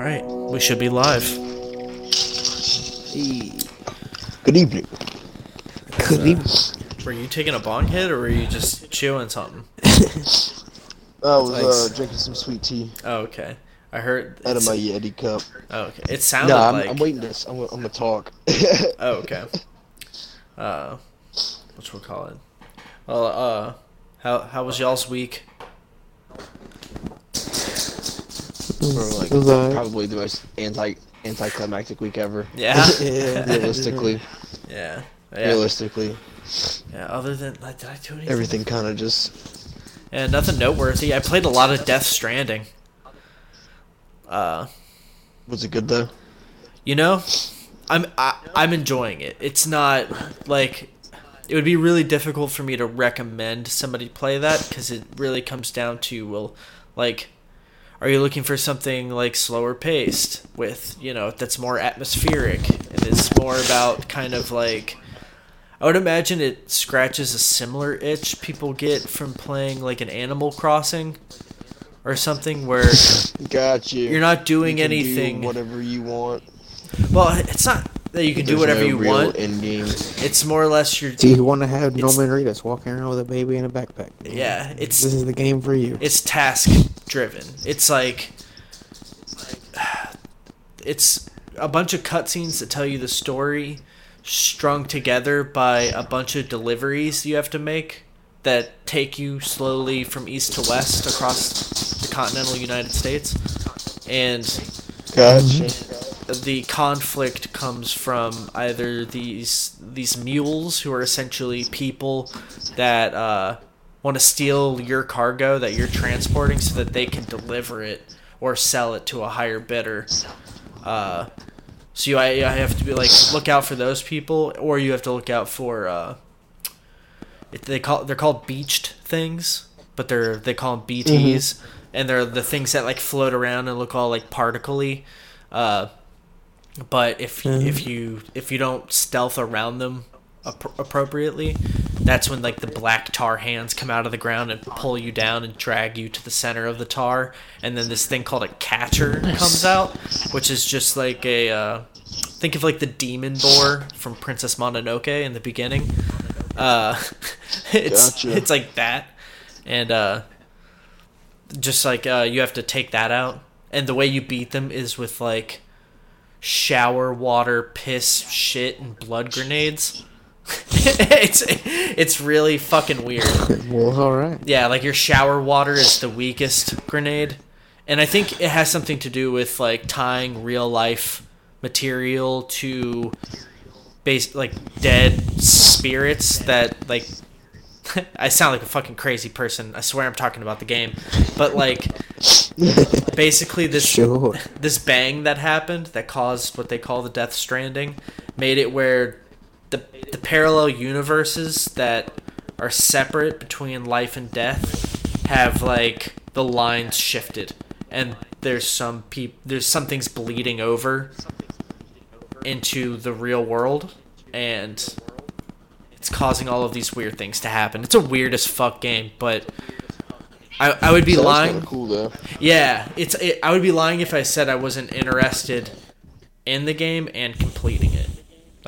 right, we should be live. Good evening. Good evening. Were you taking a bong hit or were you just chewing something? I was uh, Nice. drinking some sweet tea Oh, okay. I heard. out of my Yeti cup. Oh, okay. It sounded No, I'm, like. I'm waiting this. I'm, I'm gonna talk. Oh, okay. Uh, what we'll call it? Well, uh, how how was y'all's week? For like It probably the most anti anticlimactic week ever. Yeah. Yeah. Realistically, yeah. Yeah. realistically, Yeah. Other than like, did I do anything? everything kind of just. Yeah, nothing noteworthy. I played a lot of Death Stranding. Uh, Was it good though? you know, I'm I, I'm enjoying it. It's not like it would be really difficult for me to recommend somebody play that because it really comes down to well, like, are you looking for something like slower paced with you know that's more atmospheric and it's more about kind of like. I would imagine it scratches a similar itch people get from playing like an Animal Crossing or something where Got you. you're not doing You can do anything. whatever you want. Well, it's not that you can do There's whatever no you real want. End game. It's more or less your Do you want to have It's- Norman Reedus walking around with a baby in a backpack? yeah. It's This is the game for you. it's task driven. It's like it's a bunch of cutscenes that tell you the story strung together by a bunch of deliveries you have to make that take you slowly from east to west across the continental United States. And Gotcha. the conflict comes from either these these mules who are essentially people that uh, want to steal your cargo that you're transporting so that they can deliver it or sell it to a higher bidder. Uh, so you, I, I have to be like look out for those people, or you have to look out for uh, it, they call they're called beached things, but they're they call them BTS, and they're the things that like float around and look all like particly. Uh, but if Mhm. if you if you don't stealth around them appro appropriately, that's when like the black tar hands come out of the ground and pull you down and drag you to the center of the tar, and then this thing called a catcher comes out, which is just like a uh, think of like the demon boar from Princess Mononoke in the beginning. Uh, it's Gotcha. it's like that, and uh, just like uh, you have to take that out, and the way you beat them is with like shower water, piss, shit, and blood grenades. it's it's really fucking weird. well, all right. Yeah, like your shower water is the weakest grenade. And I think it has something to do with like tying real life material to base like dead spirits that like I sound like a fucking crazy person. I swear I'm talking about the game. But like basically this Sure. this bang that happened that caused what they call the death stranding made it where the parallel universes that are separate between life and death have like the lines shifted and there's some peop- there's something's bleeding over into the real world and it's causing all of these weird things to happen. It's a weird as fuck game, but I, I would be Sounds lying. cool though. Yeah, it's. It, I would be lying if I said I wasn't interested in the game and completing it.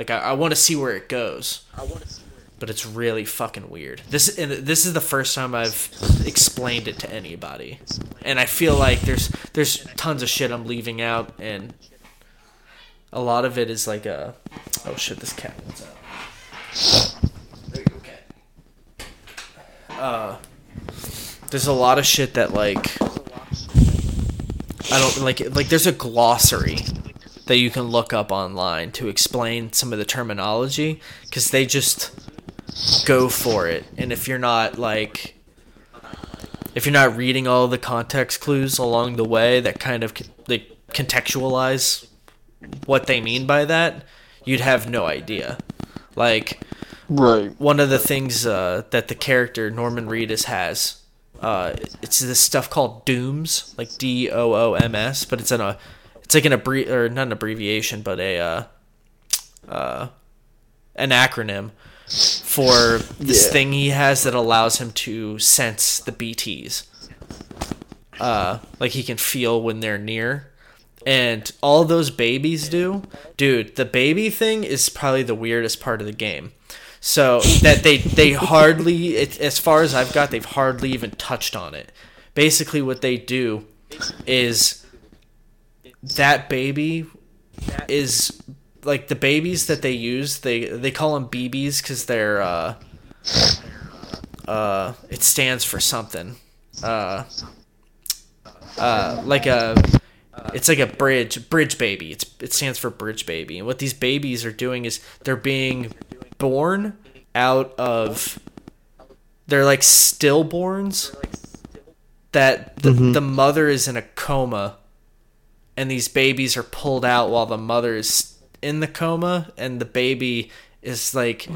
Like I, I want to see where it goes. But it's really fucking weird. This and this is the first time I've explained it to anybody, and I feel like there's there's tons of shit I'm leaving out, and a lot of it is like a. Oh shit! This cat wants out. There you go, cat. Uh, there's a lot of shit that like I don't like like there's a glossary that you can look up online to explain some of the terminology cuz they just go for it and if you're not like if you're not reading all the context clues along the way that kind of like contextualize what they mean by that you'd have no idea like Right. one of the things uh, that the character Norman Reedus has, uh, it's this stuff called Dooms, like D O O M S, but it's in a, it's like an abbre or not an abbreviation, but a, uh, uh, an acronym for this Yeah. thing he has that allows him to sense the BTS. Uh, like he can feel when they're near, and all those babies do, dude, the baby thing is probably the weirdest part of the game. So that they they hardly, it, as far as I've got, they've hardly even touched on it. Basically, what they do is that baby is like the babies that they use. They they call them BBs because they're uh uh it stands for something. Uh uh like a it's like a bridge bridge baby. It's it stands for bridge baby. And what these babies are doing is they're being born out of they're like stillborns that the, the mother is in a coma and these babies are pulled out while the mother is in the coma and the baby is like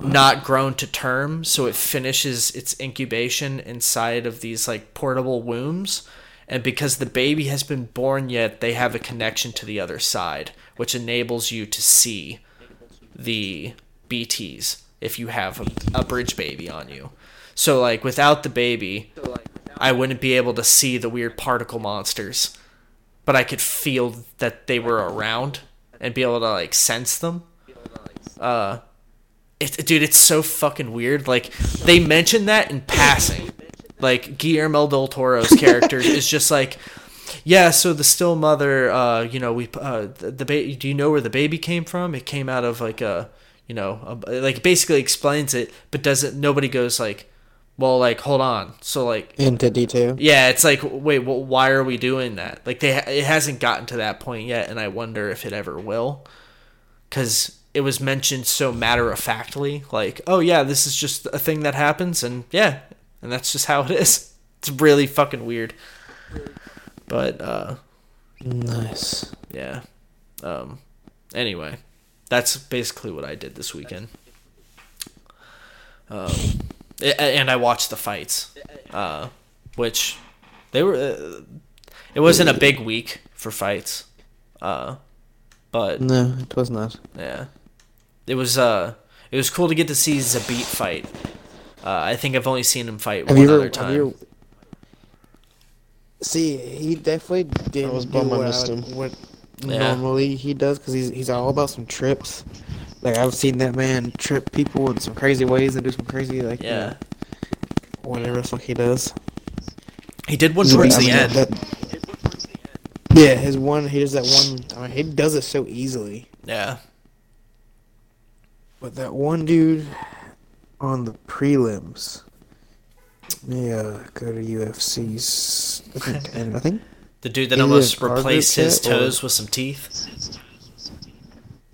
not grown to term so it finishes its incubation inside of these like portable wombs. And because the baby has been born yet they have a connection to the other side which enables you to see the bts if you have a, a bridge baby on you. So like without the baby i wouldn't be able to see the weird particle monsters but I could feel that they were around and be able to like sense them. Uh, it, dude, it's so fucking weird. Like they mentioned that in passing. Like Guillermo del Toro's character is just like, yeah. So the still mother, uh, you know, we uh, the, the baby. Do you know where the baby came from? It came out of like a, you know, a, like basically explains it, but doesn't. Nobody goes like, well, like hold on. So like Into detail. yeah, it's like, wait, well, why are we doing that? Like, they it hasn't gotten to that point yet, and I wonder if it ever will, because it was mentioned so matter of factly, like, oh yeah, this is just a thing that happens, and yeah, and that's just how it is. It's really fucking weird, but uh, Nice. yeah. Um, anyway, that's basically what I did this weekend. Um, and I watched the fights, uh, which they were. Uh, it wasn't a big week for fights, uh, but No, it was not. yeah, it was. Uh, it was cool to get to see Zabit fight. Uh, I think I've only seen him fight Have one you other time. You See, he definitely didn't was do bummed I missed him. what Yeah. normally he does because he's he's all about some trips. Like I've seen that man trip people in some crazy ways and do some crazy like Yeah. uh, whatever the fuck he does. He did one towards the end. that- yeah, his one he does that one. I mean, he does it so easily. yeah. But that one dude on the prelims, yeah, go to UFC's. I think, and I think The dude that almost was our group replaced his chat, or- toes with some teeth.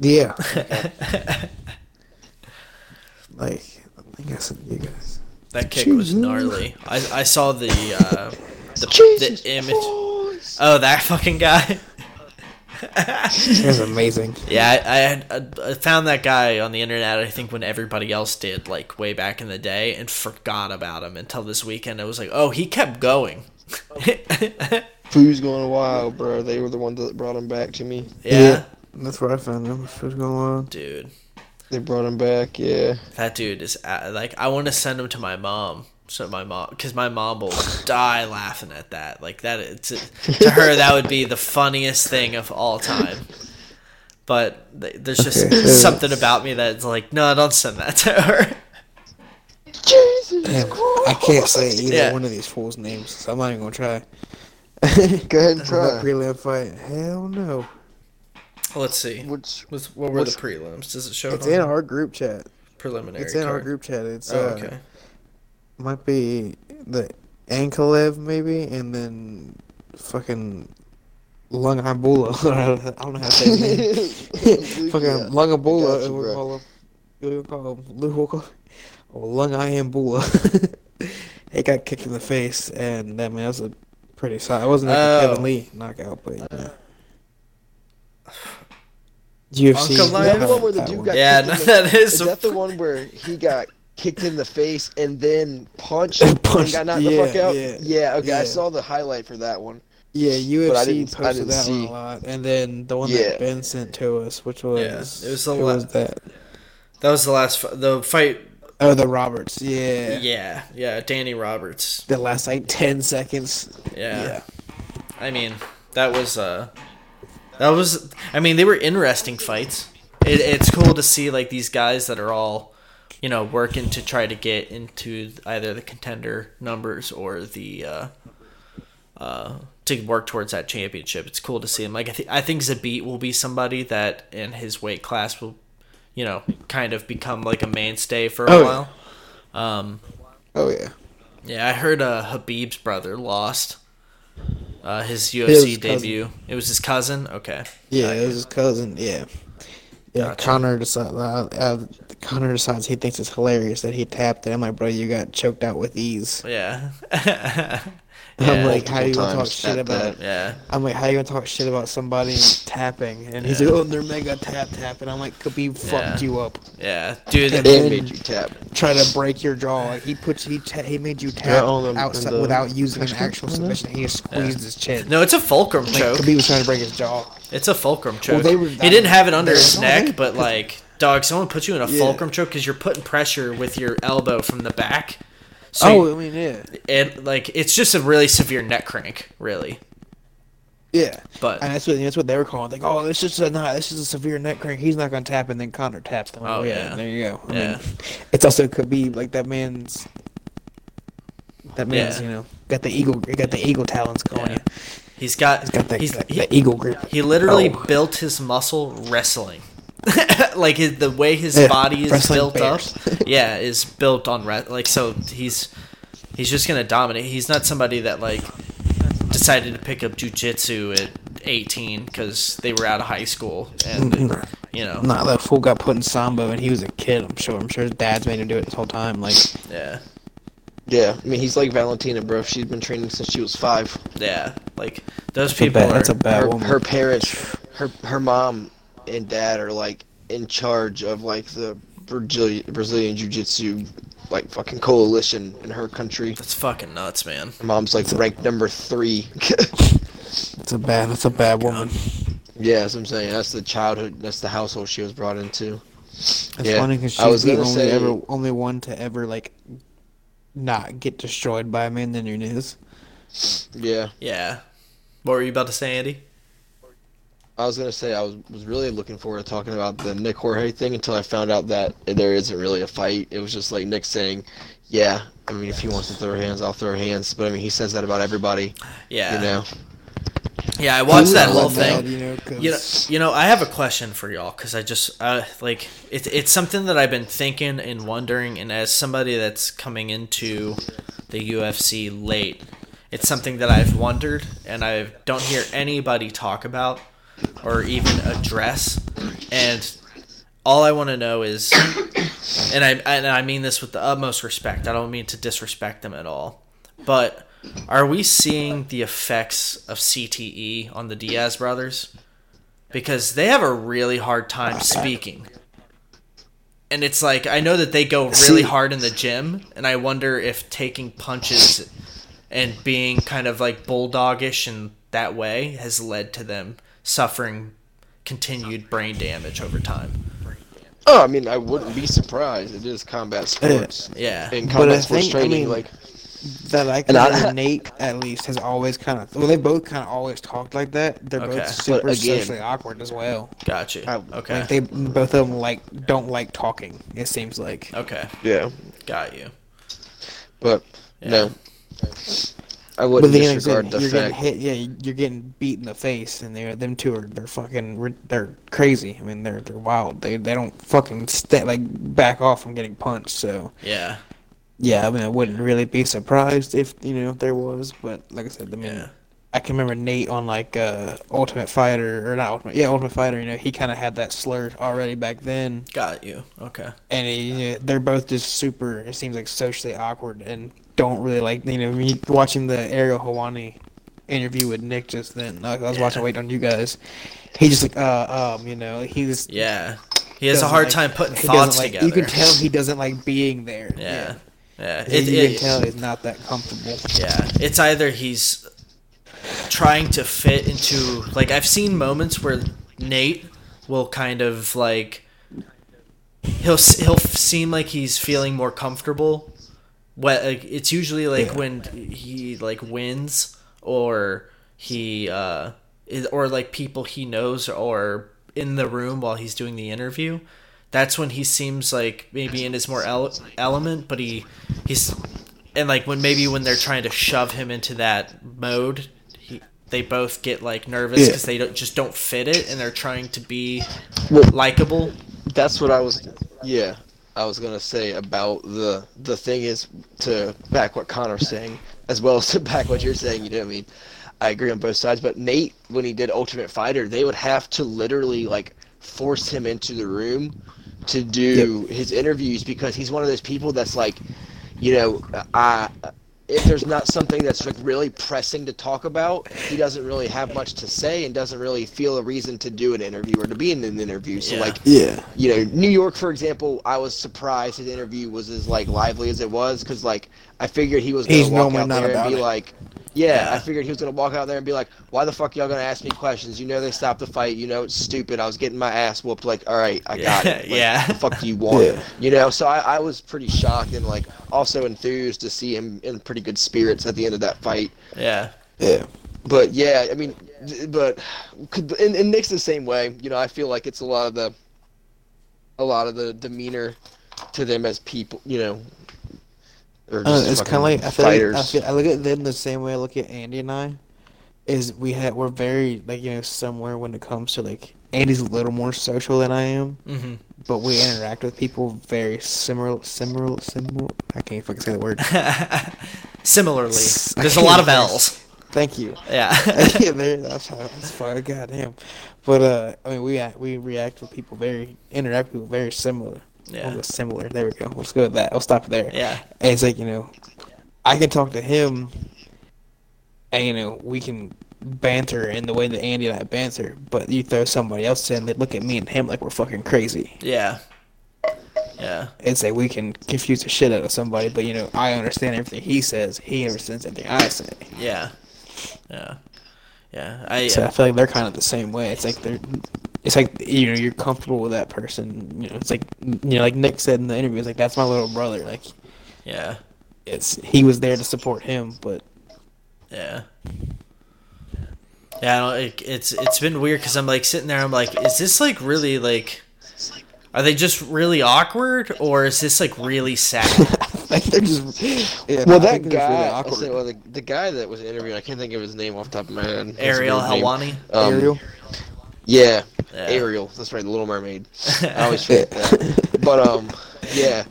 Yeah, like I think I sent you guys. That kick was gnarly. I, I saw the uh, the, the image. Oh, that fucking guy. It was amazing. Yeah, I, I had I found that guy on the internet. I think when everybody else did, like way back in the day, and forgot about him until this weekend. I was like, oh, he kept going. Food's going wild, bro. They were the ones that brought him back to me. yeah, That's where I found him. What was going on? dude, They brought him back, yeah. that dude is uh, like. I want to send him to my mom. So my mom, because my mom will die laughing at that. Like that, it's, to her that would be the funniest thing of all time. But th- there's just Okay. something about me that's like, no, don't send that to her. Jesus Damn, I can't say either Yeah. one of these fools' names, so I'm not even gonna try. Go ahead and That try. prelim fight, hell no. Let's see. Which What's, what were what's- the prelims? Does it show up? It's it in our group chat. preliminary? It's in our group chat. It's Oh, uh, okay. might be the Ankalaev maybe, and then fucking Lungabula. I don't know how to say his name. fucking Yeah. Lungabula. Gotcha, and we'll bro. call him. We'll call him. We'll call oh, Lungayambula. he got kicked in the face, and that man was a pretty solid. It wasn't like a Oh. Kevin Lee knockout, but yeah. UFC. Uncle Is that the one where the dude got Yeah, kicked in the- that is. Is some- that the one where he got kicked in the face and then punched and Punched, got knocked yeah, the fuck out? yeah, yeah okay, I saw the highlight for that one. Yeah, UFC didn't- I posted didn't that one a lot, and then the one Yeah. that Ben sent to us, which was Yeah, it was the who la- was that? that was the last. The fight. Oh, the Roberts. Yeah. Yeah, yeah. Danny Roberts. The last like ten seconds. Yeah. Yeah. I mean, that was uh, That was, I mean, they were interesting fights. It, it's cool to see like these guys that are all, you know, working to try to get into either the contender numbers or the, uh, uh, to work towards that championship. It's cool to see him. Like I, th- I think Zabit will be somebody that in his weight class will, you know, kind of become like a mainstay for a Oh, yeah. while. Um, Oh yeah. yeah, I heard uh, Khabib's brother lost uh, his UFC his cousin. debut. It was his cousin. Okay. Yeah, it was his cousin. Yeah. Yeah, Gotcha. Connor decides. Uh, uh, Connor decides he thinks it's hilarious that he tapped it. I'm like, bro, you got choked out with ease. Yeah. I'm like, how you gonna talk shit about? that. yeah. I'm like, how you gonna talk shit about somebody tapping? And he's Yeah. like, oh, they're mega tap tap. And I'm like, Khabib fucked Yeah. you up. Yeah. Dude. And then- made you tap. Try to break your jaw. Like he puts he ta- he made you tap the- outside the- without using an actual submission. He just squeezed his chin. No, it's a fulcrum like choke. Khabib was trying to break his jaw. It's a fulcrum choke. they were- he didn't have it under his neck, they- but like, dog, someone put you in a Yeah. fulcrum choke because you're putting pressure with your elbow from the back. So oh, I mean, yeah, it like it's just a really severe neck crank, really. yeah. But And that's what that's what they were calling. Like, oh, this is a not this is a severe neck crank. He's not gonna tap, and then Connor taps. Oh, oh yeah. yeah, there you go. I Yeah. mean, it's also Khabib. Like that man's. That man's, Yeah. you know, got the eagle, got the eagle talons going. Yeah. he's got He's got the, he's, the, he, the eagle grip. he literally Oh. built his muscle wrestling. like his, the way his Yeah, body is built bears. up, yeah, is built on re- like so he's he's just gonna dominate. He's not somebody that like decided to pick up jujitsu at 18 because they were out of high school and mm-hmm. you know Nah, that fool got put in sambo, and he was a kid. I'm sure. I'm sure his dad's made him do it this whole time. Like, yeah Yeah, I mean he's like Valentina, bro. She's been training since she was five. yeah like those that's a people bad, are that's a bad Her, woman. her parents, her her mom and dad are like in charge of like the Brazilian Brazilian Jiu Jitsu like fucking coalition in her country. that's fucking nuts, man. Her mom's like ranked number three. That's a bad. That's a bad woman. yeah, that's what I'm saying. That's the childhood. That's the household she was brought into. It's Yeah, funny because I was she's the only say- ever only one to ever like not get destroyed by Amanda Nunes. Yeah, Yeah. What were you about to say, Andy? I was gonna say I was was really looking forward to talking about the Nick Jorge thing until I found out that there isn't really a fight. It was just like Nick saying, "Yeah, I mean, if he wants to throw hands, I'll throw hands." But I mean, he says that about everybody, Yeah. you know. Yeah, I watched that I whole love that, thing. you know, 'cause- You know, you know, I have a question for y'all because I just uh, like it's it's something that I've been thinking and wondering, and as somebody that's coming into the UFC late, it's something that I've wondered and I don't hear anybody talk about or even address, and all I want to know is, and I and I mean this with the utmost respect. I don't mean to disrespect them at all, but are we seeing the effects of CTE on the Diaz brothers? Because they have a really hard time speaking. And it's like I know that they go really hard in the gym, and I wonder if taking punches and being kind of like bulldogish in that way has led to them suffering continued brain damage over time. Oh, I mean, I wouldn't be surprised. It is combat sports. Yeah. In But combat I sports think- I mean- like that I And I- Nate at least has always kind of well they both kind of always talked like that. They're Okay. both super again- socially awkward as well. Gotcha. I- Okay. Like they both of them like don't like talking. It seems like. Okay. yeah, Got you. but Yeah. no, I But wouldn't then again, disregard the you're getting hit. Yeah, you're getting beat in the face, and they're them two are they're fucking they're crazy. I mean, they're they're wild. They they don't fucking stay, like back off from getting punched. So Yeah. yeah, I mean, I wouldn't really be surprised if you know if there was. But like I said, I mean, Yeah. I can remember Nate on like uh Ultimate Fighter or not Ultimate, yeah, Ultimate Fighter. You know, he kind of had that slur already back then, Got you. Okay. and he, they're both just super. It seems like socially awkward and don't really like you know. Me watching the Ariel Helwani interview with Nick just then. I was watching Yeah. waiting on you guys. He just like uh um you know he's Yeah. He has a hard like- time putting he thoughts like- together. You can tell he doesn't like being there. Yeah. Yeah. Yeah, It, you it- can tell he's not that comfortable. yeah. It's either he's trying to fit into like I've seen moments where Nate will kind of like he'll he'll seem like he's feeling more comfortable. What like, it's usually like Yeah. when he like wins or he uh or like people he knows or in the room while he's doing the interview, that's when he seems like maybe in his more ele- element. But he he's and like when maybe when they're trying to shove him into that mode, they both get like nervous Yeah. because they don't, just don't fit it, and they're trying to be Well, likable. That's what I was. Yeah, I was gonna say about the the thing is to back what Connor's saying as well as to back what you're saying. You know what I mean? I agree on both sides. But Nate, when he did Ultimate Fighter, they would have to literally like force him into the room to do his interviews because he's one of those people that's like, you know, I. If there's not something that's like really pressing to talk about, he doesn't really have much to say and doesn't really feel a reason to do an interview or to be in an interview. So Yeah. like Yeah. you know, New York, for example, I was surprised his interview was as like lively as it was because like I figured he was gonna He's walk out there and be it. like, yeah, Yeah. I figured he was gonna walk out there and be like, why the fuck y'all gonna ask me questions? You know they stopped the fight. You know it's stupid. I was getting my ass whooped. Like, all right, I got Yeah, it. Like, yeah. The fuck do you want? Yeah. You know, so I, I was pretty shocked and like also enthused to see him in pretty good spirits at the end of that fight. Yeah, Yeah. But yeah, I mean, but could, and, and Nick's the same way. You know, I feel like it's a lot of the, a lot of the demeanor to them as people. You know, or Uh, just it's kind of like I feel, like. I feel I look at them the same way I look at Andy and I. Is we had we're very like you know similar when it comes to like Andy's a little more social than I am, hmm but we interact with people very similar, similar, similar. I can't fucking say the word. Similarly, S- I there's a lot of L's. Thank you. Yeah. yeah, there, that's how that's fine. Goddamn. But uh, I mean, we we react with people very interact with people very similar. Yeah. We'll similar. There we go. Let's go with that. We'll stop there. yeah. And it's like you know, I can talk to him, and you know we can banter in the way that Andy and I banter. But you throw somebody else in, they look at me and him like we're fucking crazy. Yeah. Yeah. It's like we can confuse the shit out of somebody, but you know I understand everything he says. He understands everything I say. Yeah. Yeah. Yeah. I So I feel like they're kind of the same way. It's like they're, it's like you know you're comfortable with that person. You know, it's like you know, like Nick said in the interview, it's like that's my little brother. Like yeah. it's he was there to support him, but Yeah. Yeah, I don't, it, it's it's been weird because I'm like sitting there. I'm like, is this like really like? Are they just really awkward, or is this like really sad? like they're just. Yeah, well, that think really guy, I'll say, well, the, the guy that was interviewing, I can't think of his name off the top of my head. Ariel. Helwani. Um, Ariel. Yeah, Yeah. Ariel. That's right, the Little Mermaid. I always forget that. But um, yeah,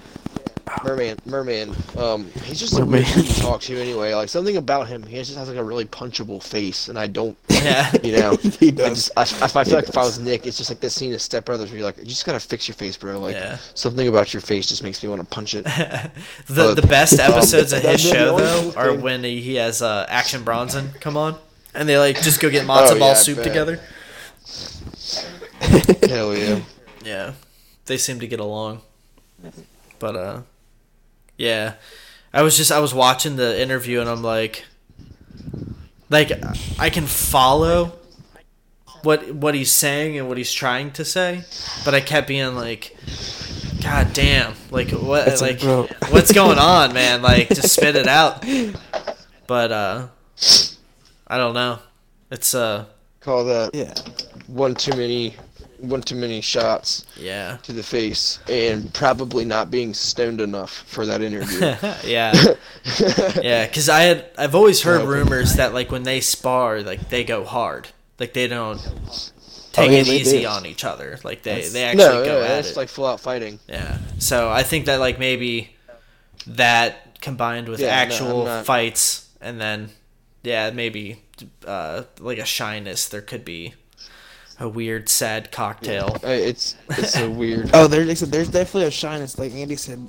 Merman, Merman. Um, he's just Merman. dude to talk to anyway. Like something about him, he just has like a really punchable face, and I don't, Yeah. you know. he I does. just, I, I feel like if I was Nick, it's just like this scene of Step Brothers where you're like, you just gotta fix your face, bro. Like Yeah. something about your face just makes me want to punch it. the the best episodes of his show though are when he, he has uh, Action Bronson come on, and they like just go get matzo Oh, ball yeah, I soup together. Hell yeah. Yeah, they seem to get along. But uh, yeah, I was just I was watching the interview and I'm like, like I can follow what what he's saying and what he's trying to say, but I kept being like, God damn, like what like what's going on, man? Like just spit it out. But uh, I don't know. It's uh, Call that Yeah. one too many, one too many shots yeah. to the face, and probably not being stoned enough for that interview. yeah. Yeah, because I had I've always heard rumors that like when they spar, like they go hard, like they don't oh, take Oh, yeah, it easy do. on each other, like they That's- they actually no, go yeah, at it's it. like full out fighting. yeah, so I think that like maybe that combined with Yeah, actual not- fights, and then yeah, maybe uh, like a shyness, there could be a weird sad cocktail. Uh, It's it's so weird. Oh, there's like I said, there's definitely a shyness. Like Andy said,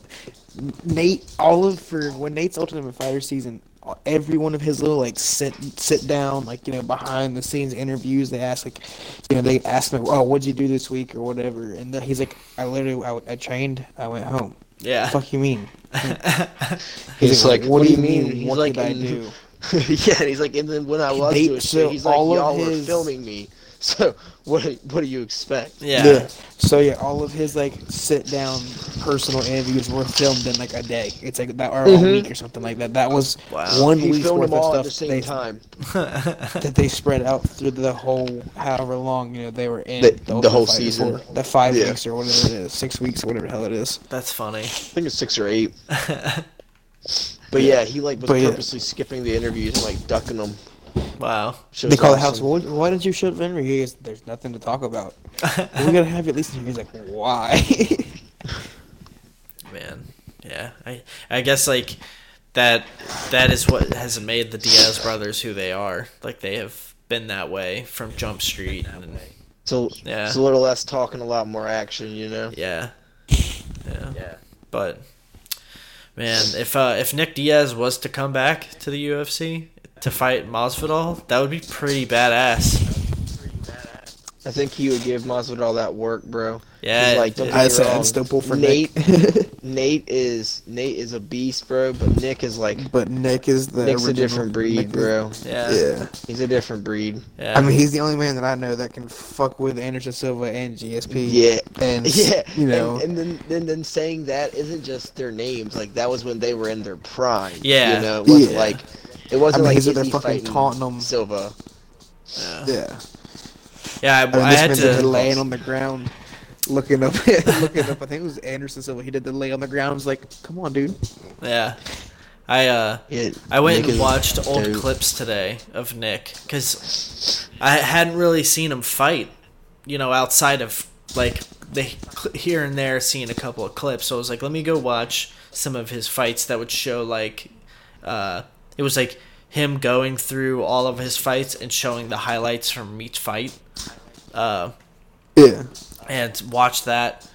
Nate, all of for when Nate's Ultimate Fighter season, every one of his little like sit sit down, like you know behind the scenes interviews, they ask like, you know, they ask him, oh, what'd you do this week or whatever, and then he's like, I literally, I, I trained, I went home. Yeah. The fuck you mean? He's like, what, do you mean? He's What like, did I do? yeah, and he's like, and then when I was They- doing so shit, he's like, all of y'all were his- filming me. So what do, what do you expect? Yeah. So yeah, all of his like sit down personal interviews were filmed in like a day. It's like that or a Mhm. week or something like that. That was Wow. one He week's filmed worth them all of at the stuff same they, time. that they spread out through the whole however long you know they were in The- the Ultimate whole season. for. The five Yeah. weeks or whatever it is, six weeks or whatever the hell it is. That's funny. I think it's six or eight. But yeah, he like was But yeah. purposely skipping the interviews and like ducking them. Wow. Shows They call the house. awesome. Well, why didn't you show up interview? He goes, There's nothing to talk about. We're gonna have you at least. He's like, why? Man. Yeah. I I guess like that that is what has made the Diaz brothers who they are. Like they have been that way from Jump Street and So Yeah. it's a little less talking, a lot more action. You know. yeah. Yeah. Yeah. But man, if uh if Nick Diaz was to come back to the UFC to fight Masvidal, that would be pretty badass. I think he would give Masvidal that work, bro. Yeah. like, don't it- get I me said wrong. I'd still pull for Nate- Nick. Nate is Nate is a beast, bro. But Nick is like but Nick is the Nick's a different breed, Nick is- bro. yeah. Yeah. He's a different breed. Yeah. I mean, he's the only man that I know that can fuck with Anderson Silva and GSP. Yeah. And Yeah, you know, and, and then, then then saying that isn't just their names. Like that was when they were in their prime. Yeah. you know, it wasn't Yeah. like it wasn't I mean, like he's out there fucking fighting taunting them. Silva. yeah. yeah. Yeah, I, I I had to. laying on the ground, looking up, looking up. I think it was Anderson Silva. He did the lay on the ground. I was like, come on, dude. Yeah, I uh, Yeah, I went Nick and watched old dope. clips today of Nick because I hadn't really seen him fight. You know, outside of like the here and there, seeing a couple of clips. So I was like, let me go watch some of his fights that would show like, uh, it was like him going through all of his fights and showing the highlights from each fight. Uh, Yeah. and watch that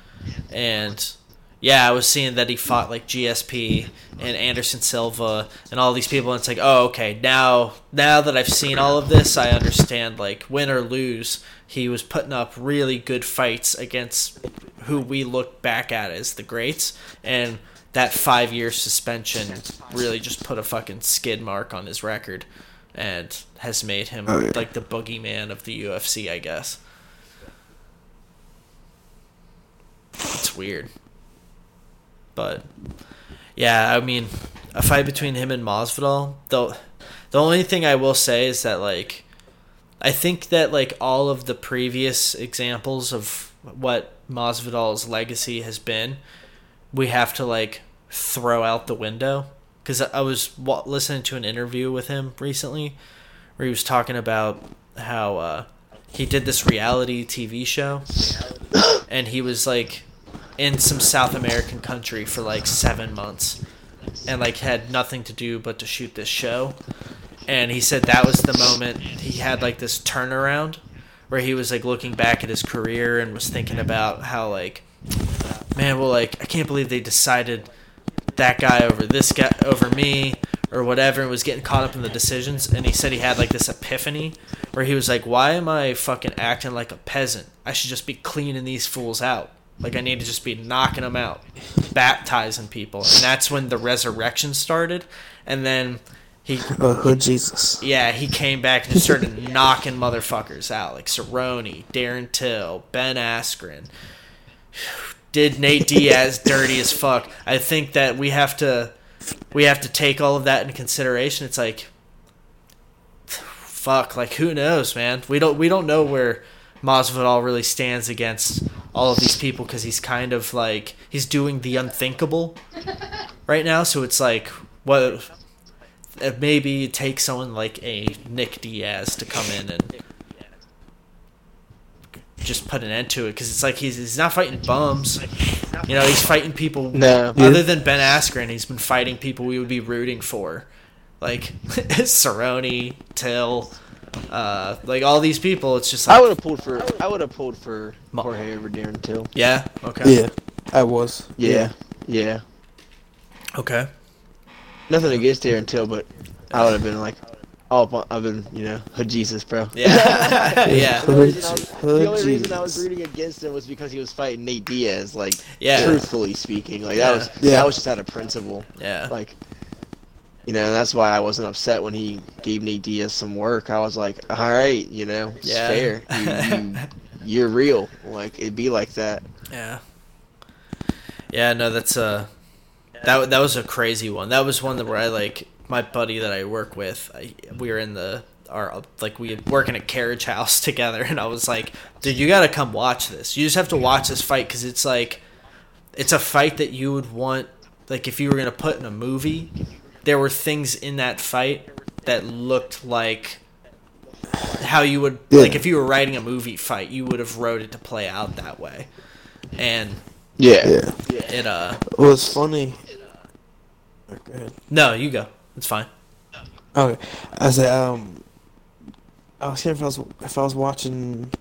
and yeah i was seeing that he fought like gsp and anderson silva and all these people and it's like oh okay now now that i've seen all of this i understand like win or lose he was putting up really good fights against who we look back at as the greats and that five year suspension really just put a fucking skid mark on his record and has made him Oh, yeah. like the boogeyman of the ufc i guess It's weird. But yeah, I mean, a fight between him and Masvidal. The the only thing I will say is that like I think that like all of the previous examples of what Masvidal's legacy has been, we have to like throw out the window because I was listening to an interview with him recently where he was talking about how uh, he did this reality TV show and he was like in some South American country for like seven months and like had nothing to do but to shoot this show. And he said that was the moment he had like this turnaround where he was like looking back at his career and was thinking about how like man, well like I can't believe they decided that guy over this guy over me or whatever and was getting caught up in the decisions and he said he had like this epiphany where he was like why am i fucking acting like a peasant i should just be cleaning these fools out like i need to just be knocking them out baptizing people and that's when the resurrection started and then he Oh, hood Jesus. yeah, he came back and just started knocking motherfuckers out, like Cerrone, Darren Till, Ben Askren. Did Nate Diaz dirty as fuck? I think that we have to we have to take all of that into consideration. It's like fuck, like who knows, man? We don't we don't know where Masvidal really stands against all of these people because he's kind of like he's doing the unthinkable right now. So it's like what uh, maybe take someone like a Nick Diaz to come in and just put an end to it because it's like he's, he's not fighting bums. You know, he's fighting people No. other than Ben Askren. He's been fighting people we would be rooting for, like Cerrone, Till, uh, like all these people. It's just like I would have pulled for I would have pulled for Ma- Jorge over Darren Till. yeah, okay, Yeah, I was. Yeah, yeah. okay, Nothing against Darren Till, but I would have been like, oh, I've been you know hood Jesus, bro. yeah, yeah, The only, reason I was, Hood the only reason I was rooting against him was because he was fighting Nate Diaz. Like, Yeah. truthfully speaking, like Yeah. that was Yeah. that was just out of principle. yeah. Like, You know, that's why I wasn't upset when he gave Nate Diaz some work. I was like, all right, you know, it's Yeah. fair. You, you, you're real. Like it'd be like that. Yeah. Yeah, no, that's a that that was a crazy one. That was one that where I like my buddy that I work with. I, we were in the our like we work in a Carriage House together, and I was like, dude, you got to come watch this. You just have to watch this fight because it's like it's a fight that you would want like if you were gonna put in a movie. There were things in that fight that looked like how you would Yeah. like if you were writing a movie fight, you would have wrote it to play out that way. And Yeah. Yeah. it uh Well, it's funny. Go ahead. no, you go. It's fine. Okay, I said um, I was hearing if I was if I was watching,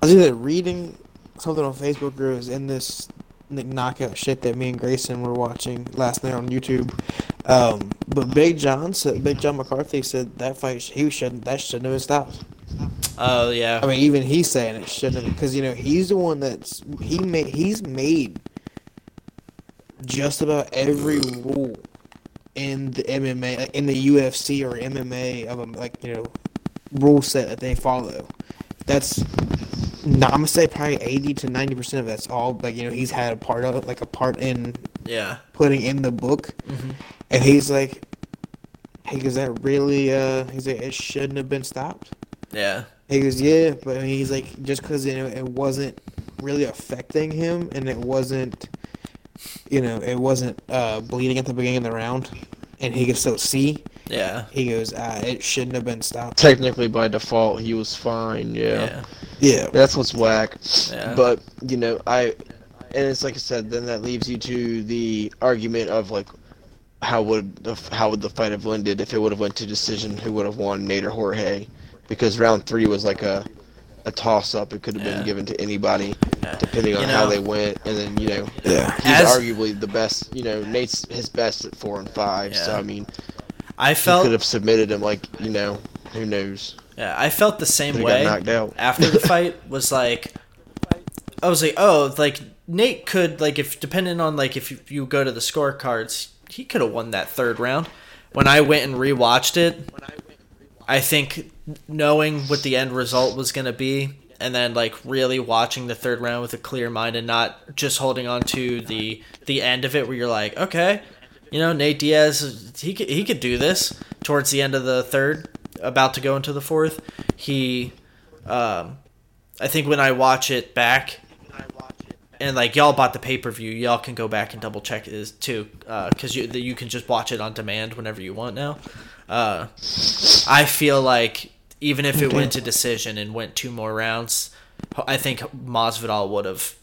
I was either reading something on Facebook or it was in this Nick knockout shit that me and Grayson were watching last night on YouTube. Um, but Big John said Big John McCarthy said that fight he shouldn't that shouldn't have stopped. Oh yeah. I mean, even he's saying it shouldn't have because you know he's the one that's he made he's made just about every rule in the MMA in the UFC or MMA of a like you know rule set that they follow. That's I'm gonna say probably eighty to ninety percent of that's all like you know he's had a part of like a part in yeah. putting in the book, and he's like, hey, is that really uh? He's like, it shouldn't have been stopped. Yeah. He goes, yeah, but I mean, he's like, just because you know, it wasn't really affecting him, and it wasn't, you know, it wasn't uh, bleeding at the beginning of the round, and he could still see. Yeah. He goes, uh, it shouldn't have been stopped. Technically, by default, he was fine. Yeah. Yeah. Yeah, That's what's whack. Yeah. But you know, I and it's like I said. Then that leaves you to the argument of like, how would the how would the fight have ended if it would have went to decision? Who would have won, Nate or Jorge? Because round three was like a a toss up. It could have Yeah. been given to anybody, Yeah. depending on You how they went. And then you know, yeah, he's As- arguably the best. You know, Nate's his best at four and five. So I mean, I he felt could have submitted him. Like you know, who knows? yeah, I felt the same Could have way got knocked out. after the fight was like I was like, "Oh, like Nate could like if depending on like if you, you go to the scorecards, he could have won that third round." When I went and rewatched it, I think knowing what the end result was going to be and then like really watching the third round with a clear mind and not just holding on to the the end of it where you're like, okay, you know, Nate Diaz he could, he could do this towards the end of the third, about to go into the fourth. He um I think when I watch it back and like y'all bought the pay per view, y'all can go back and double check it too, because you you can just watch it on demand whenever you want now. Uh, I feel like even if it went to decision and went two more rounds, I think Masvidal would have.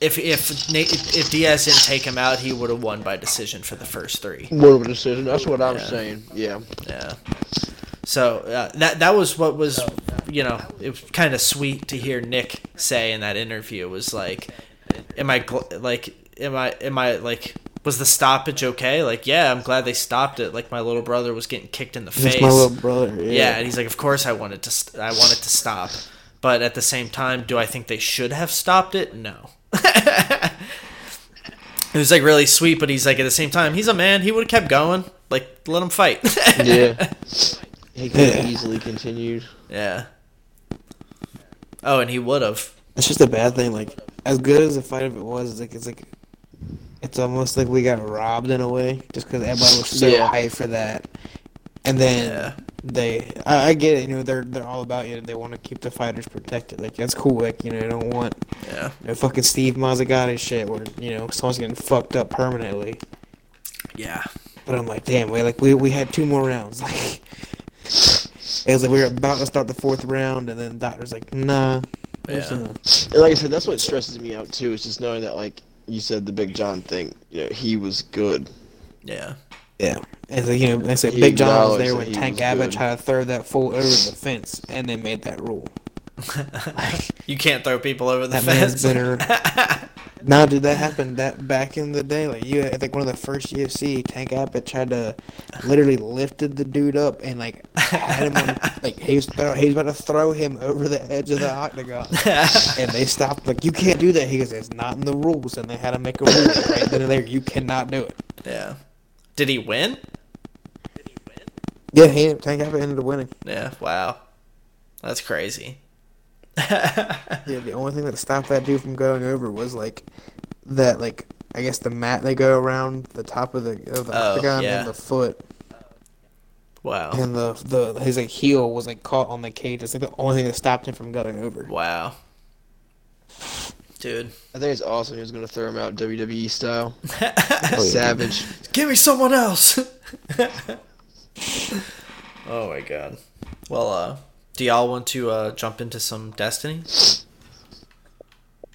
If if if Diaz didn't take him out, he would have won by decision for the first three. Of a decision. That's what I'm Yeah. saying. Yeah. Yeah. So uh, that that was what was you know it was kind of sweet to hear Nick say in that interview was like, am I like am I am I like was the stoppage okay? Like yeah, I'm glad they stopped it. Like my little brother was getting kicked in the that's face. my little brother. Yeah, Yeah, and he's like, of course I wanted to, st- I wanted to stop, but at the same time, do I think they should have stopped it? No. it was like really sweet, but he's like at the same time, he's a man. He would have kept going. Like let him fight. Yeah. He could have Yeah. easily continued. yeah. Oh, and he would have. it's just a bad thing. Like as good as the fight of it was, it's like it's like it's almost like we got robbed in a way, just because everybody was so Yeah. hyped for that, and then Yeah. they, I, I get it, you know, they're they're all about you. know, They want to keep the fighters protected. Like that's cool. Like you know, they don't want Yeah. you know, fucking Steve Mazzagatti shit where you know someone's getting fucked up permanently. Yeah. But I'm like, damn, we like we we had two more rounds. Like it was like we were about to start the fourth round, and then the doctor's like, nah. There's Yeah. And like I said, that's what stresses me out too. Is just knowing that, like you said, the Big John thing. You know, he was good. Yeah. Yeah. And so, you know, like I said He Big John was there when Tank was Abbott tried to throw that fool over the fence, and they made that rule. you can't throw people over the That fence. man's better. now, did that happen that back in the day? Like you, I think one of the first UFC, Tank Abbott tried to literally lifted the dude up and like had him on, like he was throw, he was about to throw him over the edge of the octagon, and they stopped. Like you can't do that. He goes, it's not in the rules, and they had to make a rule right then and there. You cannot do it. yeah. Did he win? Yeah, he Tank Abbott ended up winning. Yeah, wow. That's crazy. Yeah, the only thing that stopped that dude from going over was like that, like I guess the mat they go around the top of the of the Oh, octagon yeah. and the foot Wow. and the the his like heel was like caught on the cage. It's like the only thing that stopped him from going over. Wow. Dude. I think it's awesome. He was gonna throw him out WWE style. Savage. Give me someone else. oh my god. Well, uh, do y'all want to uh, jump into some Destiny?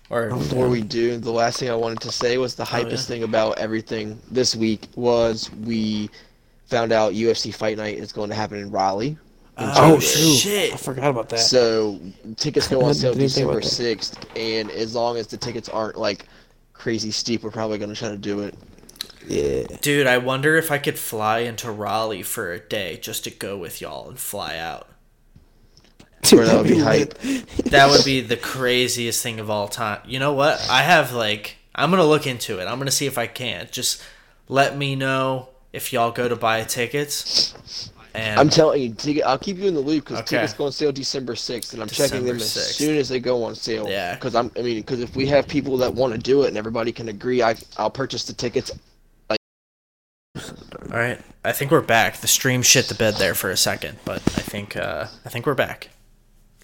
Or Before we do, the last thing I wanted to say was the hypest yeah. thing about everything this week was we found out UFC Fight Night is going to happen in Raleigh. in Oh, January. shit. I forgot about that. So tickets go on sale December sixth, and as long as the tickets aren't like crazy steep, we're probably going to try to do it. yeah. dude, I wonder if I could fly into Raleigh for a day just to go with y'all and fly out. Bro, that would be hype. That would be the craziest thing of all time. You know what? I have like I'm gonna look into it. I'm gonna see if I can't. Just let me know if y'all go to buy tickets. And I'm telling you, ticket, I'll keep you in the loop because Okay. tickets go on sale December sixth, and I'm checking them December as 6th. soon as they go on sale. Yeah. Because I'm, I mean, because if we have people that want to do it and everybody can agree, I, I'll purchase the tickets. all right, I think we're back. The stream shit the bed there for a second, but I think uh, I think we're back.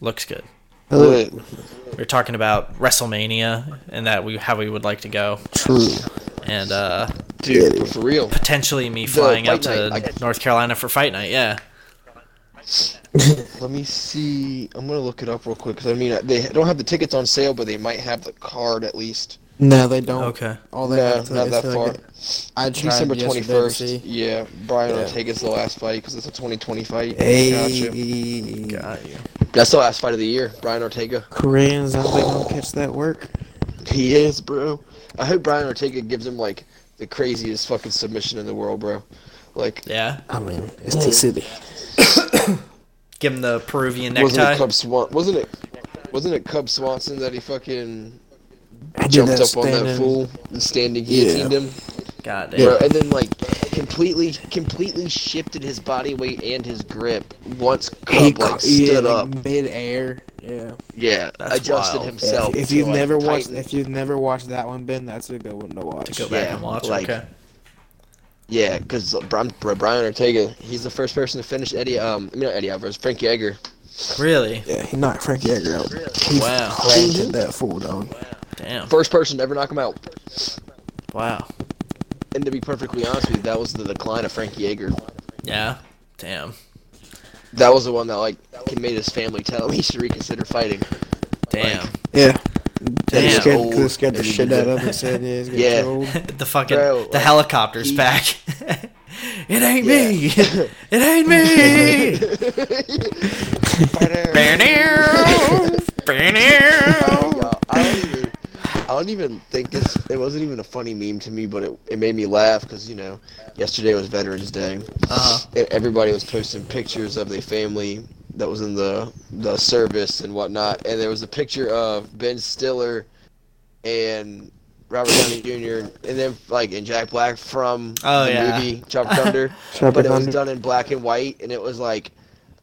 Looks good. Lit. We were talking about WrestleMania and that we how we would like to go, True. and uh, Dude, for real. potentially me flying out to night, North Carolina for fight night. Yeah. Let me see. I'm gonna look it up real quick because I mean they don't have the tickets on sale, but they might have the card at least. No, they don't. Okay. All they No, have to, not that far. like, I tried December yesterday to 21st. Yeah, Brian Yeah. Ortega's the last fight because it's a 2020 fight. Hey, Gotcha. Got you. That's the last fight of the year. Brian Ortega. Koreans, I think gonna catch that work. He is, bro. I hope Brian Ortega gives him like the craziest fucking submission in the world, bro. Like, Yeah. I mean, it's T City. Give him the Peruvian necktie. wasn't it Cub Swan? Wasn't it? Wasn't it Cub Swanson that he fucking I jumped that up on that fool and standing guillotined him? God damn. Bro, damn. and then like completely, completely shifted his body weight and his grip once He Cub like ca- yeah, stood like, up. mid-air. Yeah. Yeah, That's adjusted wild. himself. if you've like, never watched, if you've never watched that one, Ben, that's a good one to watch. To go back Yeah, and watch. like- okay. Yeah, because Brian Ortega, he's the first person to finish Eddie. Um, I mean not Eddie Alvarez, Frankie Edgar. Really? Yeah, he knocked Frankie Edgar out. He Wow. planted that fool dog. Damn. First person to ever knock him out. Wow. And to be perfectly honest with you, that was the decline of Frankie Edgar. Yeah. Damn. That was the one that like made his family tell him he should reconsider fighting. Damn. Yeah. Damn. They scared, Old scared the shit out of him said, yeah, Yeah. the fucking Bro, the like, helicopter's he- back. it ain't me. It ain't me. Y'all, I don't even, I don't even think it's. It wasn't even a funny meme to me, but it, it made me laugh because you know, yesterday was Veterans Day. Uh-huh. And everybody was posting pictures of their family that was in the the service and whatnot, and there was a picture of Ben Stiller and Robert Downey Jr. and then like in Jack Black from Oh, the yeah. movie Tropic Thunder, but it was done in black and white, and it was like,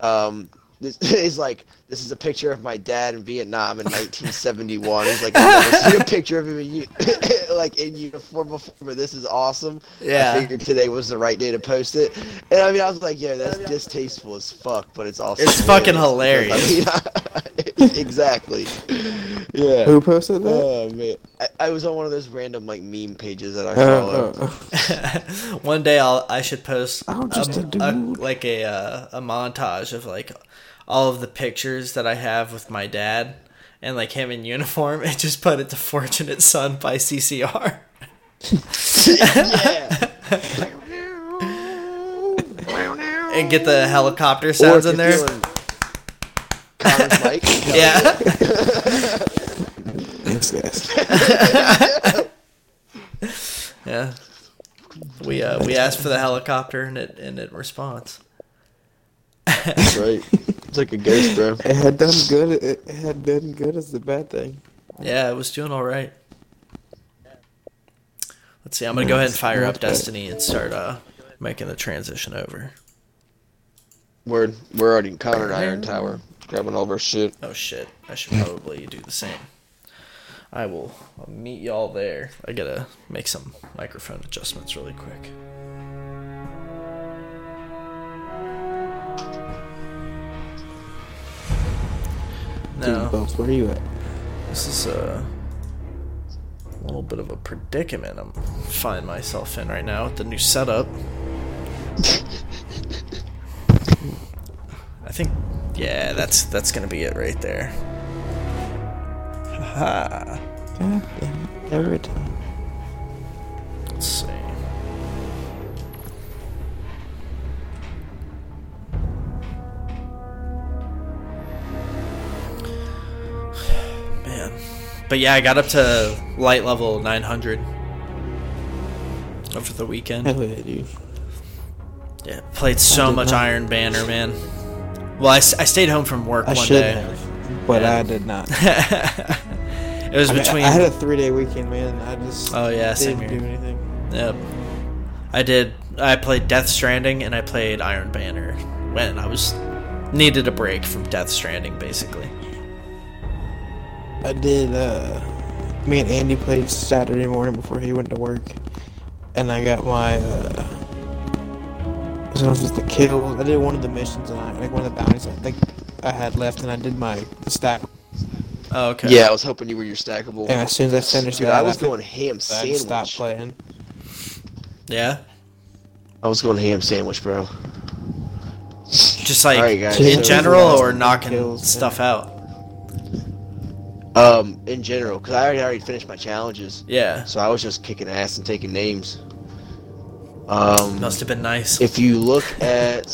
um, this is like this is a picture of my dad in Vietnam in 1971. It's like I've never seen a picture of him in u- like in uniform before, but this is awesome. Yeah, I Yeah. figured today was the right day to post it, and I mean I was like, yeah, that's distasteful as fuck, but it's also It's fucking because, I mean, exactly. Yeah. Who posted that? Oh man, I, I was on one of those random like meme pages that I Uh, follow. uh, One day I'll I should post I'm just a a, dude. like a uh, a montage of like all of the pictures that I have with my dad and like him in uniform and just put it to Fortunate Son by CCR. and get the helicopter sounds in there. mic. Yeah. yes, yes. yeah. We uh we asked for the helicopter and it and it responds. That's right. It's like a ghost, bro. It had done good. It, it had done good as the bad thing. Yeah, it was doing all right. Let's see. I'm gonna go ahead and fire up Not bad. Destiny and start uh making the transition over. We're we're already Connor and Iron Tower, grabbing all of our shit. Oh shit! I should probably do the same. I will I'll meet y'all there. I gotta make some microphone adjustments really quick. No, Bubs, where are you at? this is a little bit of a predicament I'm finding myself in right now with the new setup. I think, yeah, that's that's gonna be it right there. Ha. Damn it. Every time. Let's see. But yeah, I got up to light level 900 over the weekend. Hell yeah, dude. Yeah, played so much not. Iron Banner, man. Well, I, I stayed home from work I one should day. have, but Yeah. I did not. it was I, mean, between. I had a three day weekend, man. I just Oh, yeah, didn't do anything. Yep. I did. I played Death Stranding and I played Iron Banner when I was needed a break from Death Stranding, basically. I did. uh Me and Andy played Saturday morning before he went to work, and I got my. uh I don't know if it's the kills. I did one of the missions, and I like one of the bounties I think I had left, and I did my stack. Oh, okay. Yeah, I was hoping you were your stackable. And as soon as I finished Dude, that, I was I going ham I just stopped playing. Yeah. I was going ham sandwich, bro. Just like Alright, guys, in general, or Kills, knocking yeah. stuff out. Um, in general, because I already, already finished my challenges, Yeah. so I was just kicking ass and taking names. Um, Must have been nice. if you look at,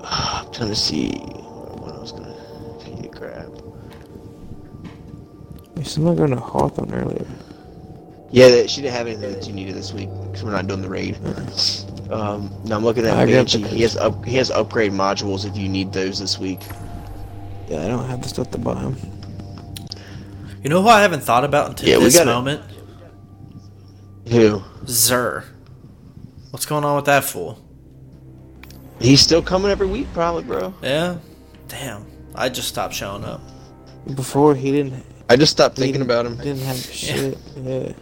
I'm trying to see what I was gonna need to grab. Yeah, Someone going to Hawthorne earlier. Yeah, she didn't have anything that you needed this week because we're not doing the raid. Um, now I'm looking at I Banshee. He has up, he has upgrade modules if you need those this week. Yeah, I don't have the stuff to buy them. You know who I haven't thought about until Yeah, we this gotta- moment? Who? Xur. What's going on with that fool? He's still coming every week, probably, bro. Yeah. Damn. I just stopped showing up. Before he didn't. I just stopped thinking about him. Didn't have shit. Yeah.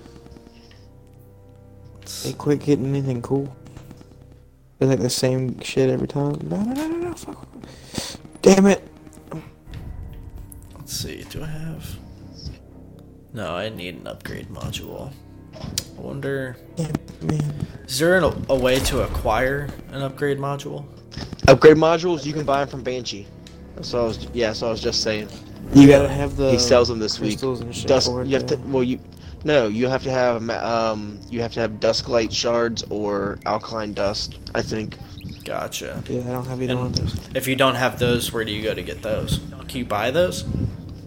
They quit getting anything cool. It's like the same shit every time. No, no, no, no, no. Fuck. Damn it. Let's see. Do I have? No, I need an upgrade module. I wonder. Damn. Is there an, a way to acquire an upgrade module? Upgrade modules you can buy them from Banshee. That's what I was. Yeah, so I was just saying. You gotta have the. he sells them this week. crystals and shit Dusk. for it, You have to. Well, you. No, you have to have um. You have to have dusk light shards or Alkane Dust. I think. Gotcha. Yeah, I don't have either And- one of those. If you don't have those, where do you go to get those? Can you buy those?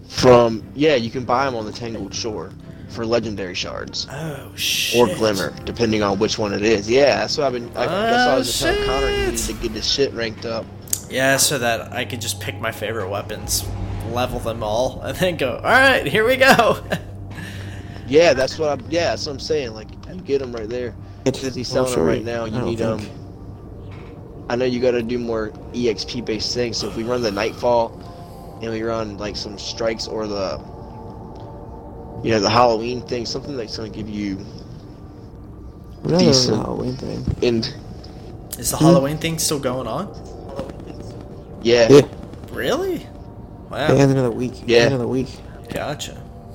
From yeah, you can buy them on the Tangled Shore for legendary shards Oh shit. or glimmer, depending on which one it is. Yeah, that's what I've been. I, that's why I was just Oh, telling Connor he shit. needs to get his shit ranked up. Yeah, so that I could just pick my favorite weapons, level them all, and then go. All right, here we go. Yeah, that's what I'm. Yeah, that's what I'm saying. Like you get them right there. It's Because he's selling them right now. You don't need think. um. I know you got to do more EXP based things. So if we run the Nightfall, and we run like some strikes or the, you know, the Halloween thing, something that's gonna give you Another decent. Halloween thing. and Is the Halloween thing still going on? yeah, Yeah. Really? Wow. Yeah, another week. Yeah. Another week. Gotcha.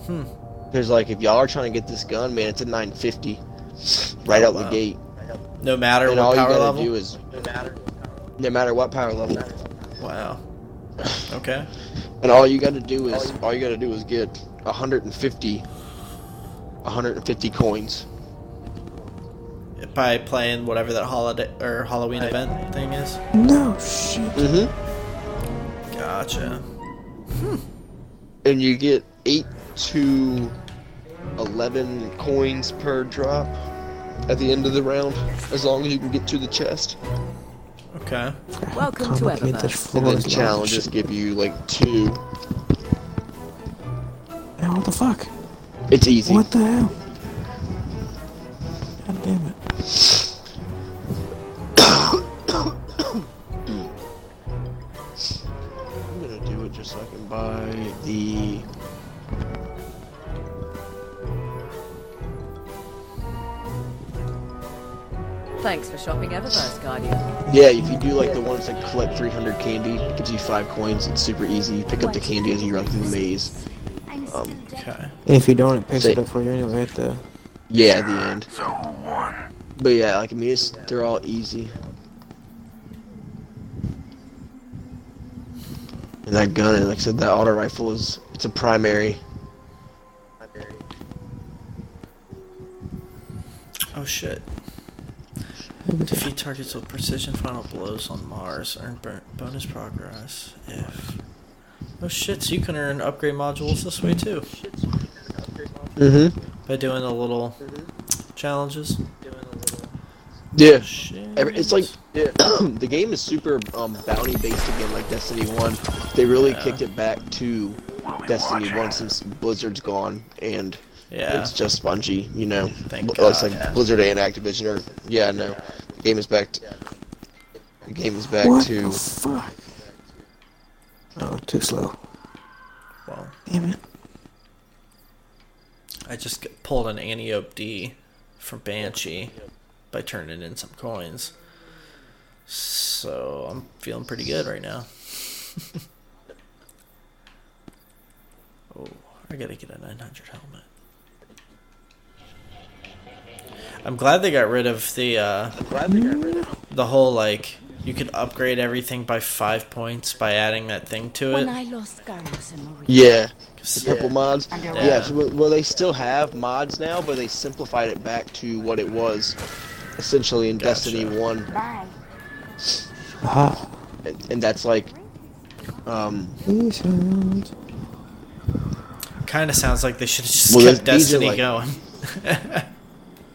Hmm. Because like if y'all are trying to get this gun, man, it's a 950, right Oh, out wow. the gate. No matter and what all you power gotta level. do is no matter what power level, Wow. Okay. and all you gotta do is all you gotta do is get 150, 150 coins. By playing whatever that holiday or Halloween event thing is. No shit. Mm-hmm. Gotcha. And you get eight to eleven coins per drop at the end of the round, as long as you can get to the chest. Okay. Welcome to Eververse. And then challenges give you like two. Now what the fuck? It's easy. What the hell? God damn it. I'm gonna do it just so I can buy the Thanks for shopping Eververse, Guardian. Yeah, if you do like the ones that collect 300 candy, it gives you five coins. It's super easy. You pick up the candy as you run through the maze. Um, Okay. If you don't, it picks it up for you anyway at the. yeah, at the end. But yeah, like I mean, it's, they're all easy. And that gun, like I said, that auto rifle is it's a primary. Oh shit. Defeat targets with precision final blows on Mars. Earn bonus progress if. Oh shit, so you can earn upgrade modules this way too. Mm-hmm. By doing the little challenges. Yeah. Shit. Every, it's like the game is super um, bounty based again, like Destiny One. They really Yeah. kicked it back to Destiny One since Blizzard's gone, and Yeah. it's just Bungie. You know, Thank Bl- it's God. like Blizzard and Activision. Or yeah, no, the game is back. To, the game is back What to. the fuck? Oh, too slow. Well, Damn it. I just pulled an Antiope D from Banshee by turning in some coins. So I'm feeling pretty good right now. oh, I gotta get a 900 helmet. I'm glad they got rid of the uh, the whole like you could upgrade everything by five points by adding that thing to When it. I lost Carlos and Yeah, the 'Cause- purple mods. And there Yeah, so, well, well, they still have mods now, but they simplified it back to what it was, essentially in Gotcha. Destiny One. Bye. Ah. and, and that's like um Kind of sounds like they should have just Well, kept Destiny like- going.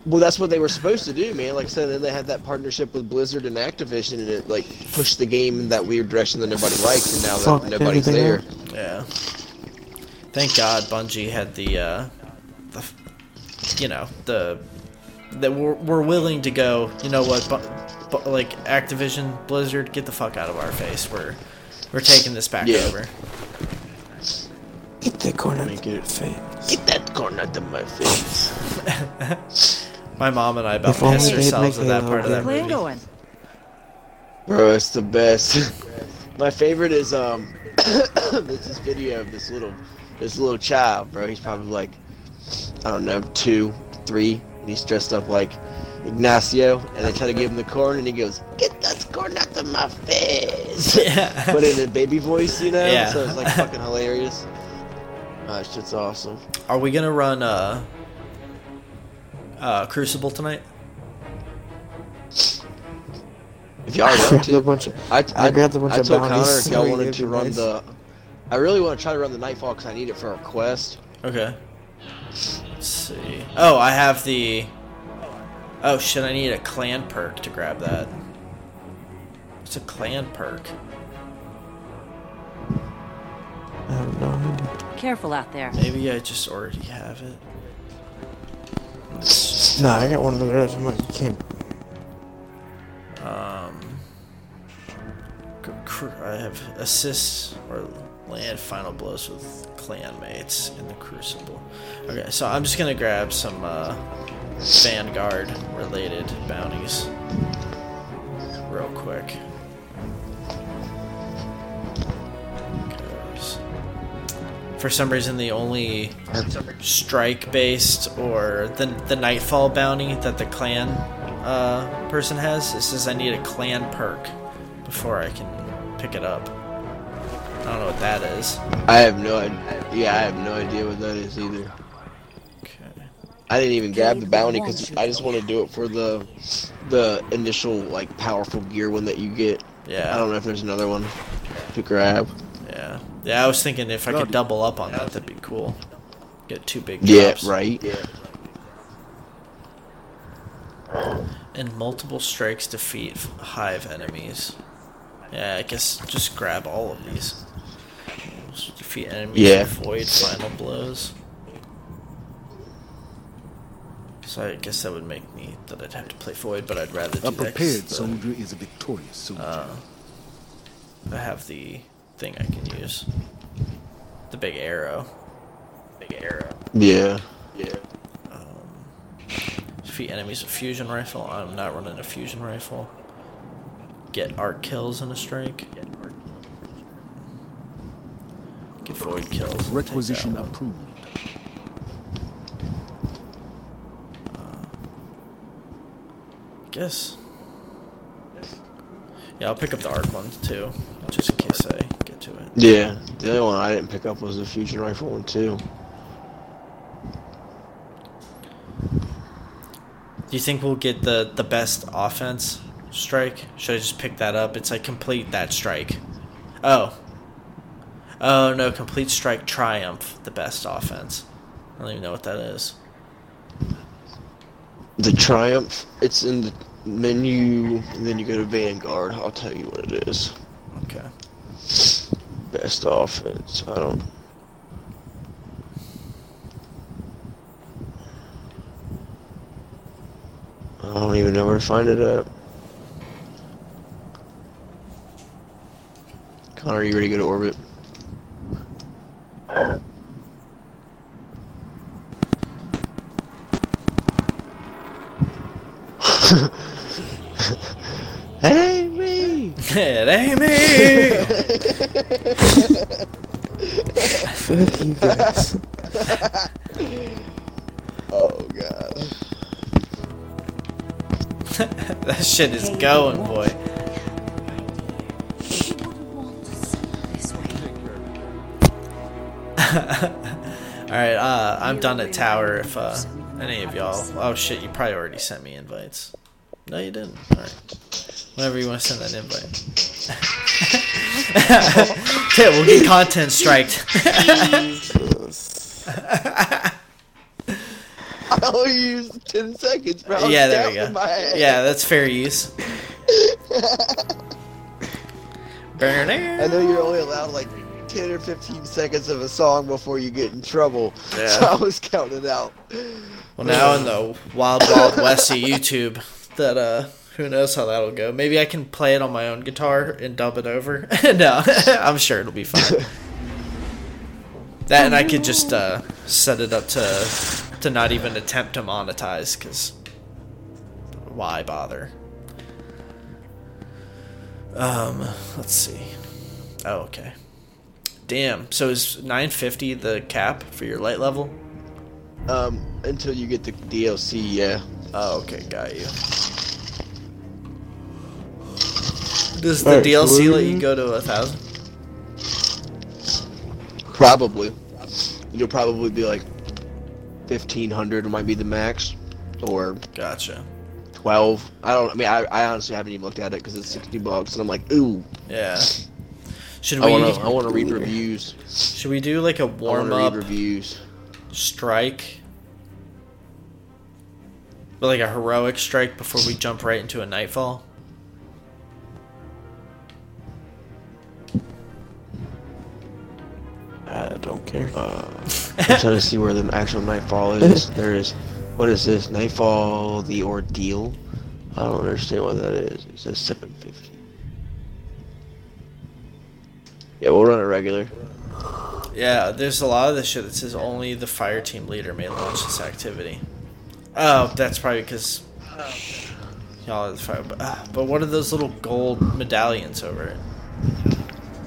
well that's what they were supposed to do man like i said then they had that partnership with blizzard and activision and it like pushed the game in that weird direction that nobody liked and now Fuck that nobody's there up. yeah. Thank God Bungie had the, uh, the, you know, the that we're, we're willing to go. You know what? But, but like Activision, Blizzard, get the fuck out of our face. We're we're taking this back Yeah. over. Get that corner Make it- face. get that corner out of my face My mom and I about If pissed ourselves make at that part of that again. Clear movie. going. bro it's the best my favorite is um this is video of this little this little child bro he's probably like i don't know two three and he's dressed up like Ignacio, and they try to give him the corn, and he goes, "Get that corn out of my face!" Yeah. but in a baby voice, you know. Yeah. So it's like fucking hilarious. Oh, that shit's awesome. Are we gonna run uh, uh, Crucible tonight? If y'all want Grabbed a to, bunch of. I, I I, grabbed a bunch I of told bounties Connor if so y'all wanted to run nice- the. I really want to try to run the Nightfall because I need it for a quest. Okay. Let's see. Oh, I have the. Oh shit! I need a clan perk to grab that. It's a clan perk. I have no idea. Careful out there. Maybe I just already have it. Let's- No, I got one of those. I'm like, can't. Um, I have assists or land final blows with clan mates in the Crucible. Okay, so I'm just gonna grab some uh, Vanguard related bounties For some reason, the only strike based or the the nightfall bounty that the clan uh, person has it says I need a clan perk before I can pick it up. I don't know what that is. I have no idea. Yeah, I have no idea what that is either. Okay. I didn't even grab the bounty because I just want to do it for the the initial like powerful gear one that you get. Yeah. I don't know if there's another one to grab. Yeah. Yeah, I was thinking if I could double up on that, that'd be cool. Get two big Yeah, right. Yeah. And multiple strikes defeat hive enemies. Yeah, I guess just grab all of these. Just defeat enemies Yeah. with void final blows. So I guess that would make me that I'd have to play void, but I'd rather do A prepared the- soldier is a victorious soldier. Uh, I have the thing I can use. The big arrow. Big arrow. Yeah. Yeah. Um, defeat enemies with fusion rifle. I'm not running a fusion rifle. Get arc kills in a strike. Get void kills. Requisition one. approved. Guess. Yeah, I'll pick up the arc one too, just in case I get to it. Yeah. The only one I didn't pick up was the fusion rifle one too. Do you think we'll get the the best offense strike? Should I just pick that up? It's like complete that strike. Oh. Oh no, complete strike triumph, the best offense. I don't even know what that is. The Triumph, it's in the menu, and then you go to Vanguard. I'll tell you what it is. Okay. Best offense. I don't. I don't even know where to find it at. Connor, are you ready to go to orbit? That ain't me! it ain't me. Fuck you guys. Oh god. that shit is going, boy. All right, uh, I'm done at tower. If uh, any of y'all, oh shit, you probably already sent me invites. No, you didn't. All right, whenever you want to send that invite. yeah, we'll get content striked. I only used 10 seconds, bro. yeah, there we Down in my go. Yeah, that's fair use. I know you're only allowed like 10 or 15 seconds of a song before you get in trouble. Yeah. So I was counting out. Well, now in the wild, wild west of YouTube, that uh, who knows how that'll go? Maybe I can play it on my own guitar and dub it over. no, I'm sure it'll be fine. That and I could just uh, set it up to to not even attempt to monetize, because why bother? Um, let's see. Oh, okay. Damn. So is 950 the cap for your light level? Um, until you get the DLC, yeah. Oh, okay, got you. Does the DLC let you go to a thousand? Probably. You'll probably be like 1500 might be the max. Or Gotcha. 12. I don't, I mean, I, I honestly haven't even looked at it because it's 60 bucks. And I'm like, ooh, Yeah. Should I we want to I read reviews. should we do like a warm up reviews. strike? But like a heroic strike before we jump right into a nightfall? I don't care. Uh, I'm trying to see where the actual Nightfall is. There is. What is this? Nightfall, the ordeal? I don't understand what that is. It says 750. Yeah, we'll run it regular. Yeah, there's a lot of this shit that says only the fire team leader may launch this activity. Oh, that's probably because y'all are the fire. But, uh, but what are those little gold medallions over it?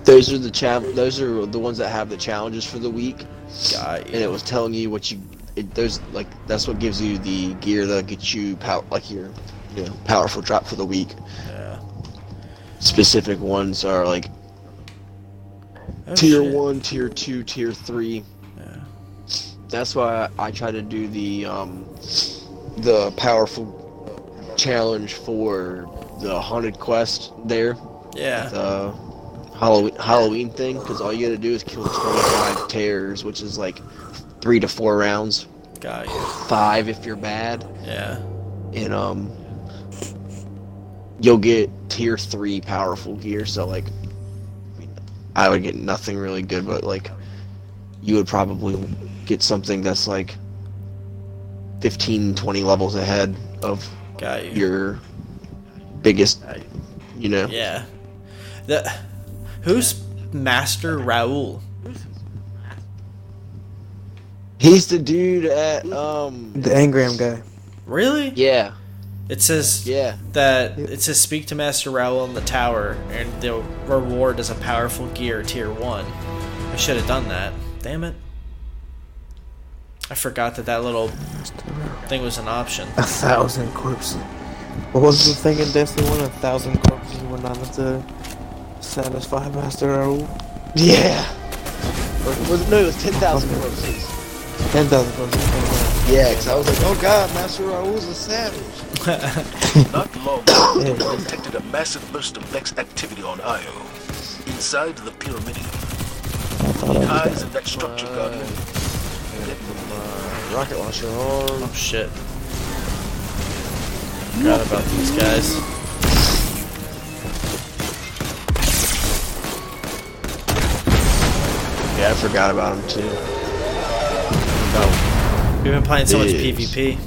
Those are the cha- Those are the ones that have the challenges for the week, Got and it was telling you what you. It, those like that's what gives you the gear that gets you power, like your, you know, powerful drop for the week. Yeah. Specific ones are like Oh, tier shit. one, tier two, tier three. Yeah. That's why I, I try to do the um, the powerful challenge for the haunted quest there, Yeah. the Halloween Halloween thing, because all you gotta do is kill 25 tears, which is like three to four rounds, Got you. five if you're bad, Yeah. and um, you'll get tier three powerful gear. So like, I, mean, I would get nothing really good, but like, you would probably get something that's like 15, 20 levels ahead of Got you. your biggest, you know. Yeah. The who's Master Rahool? He's the dude at um. The engram guy. Really? Yeah, It says yeah. that it says speak to Master Rahool in the tower, and the reward is a powerful gear tier one. I should have done that. Damn it! I forgot that that little thing was an option. A thousand corpses. What was the thing in Destiny 1? A thousand corpses went on to satisfy Master Rahool? Yeah. Or was it, no, it was 10,000 corpses. 10,000 corpses. Yeah, because I was like, oh god, Master Rahool's a savage. Not long ago, we detected a massive burst of Vex activity on Io, inside the Pyramidion. I thought I He was hides in that structure, Guardian. Uh, rocket launcher on. Oh shit! Forgot about these guys. Forgot about him too. We've been playing so much Yes. PvP.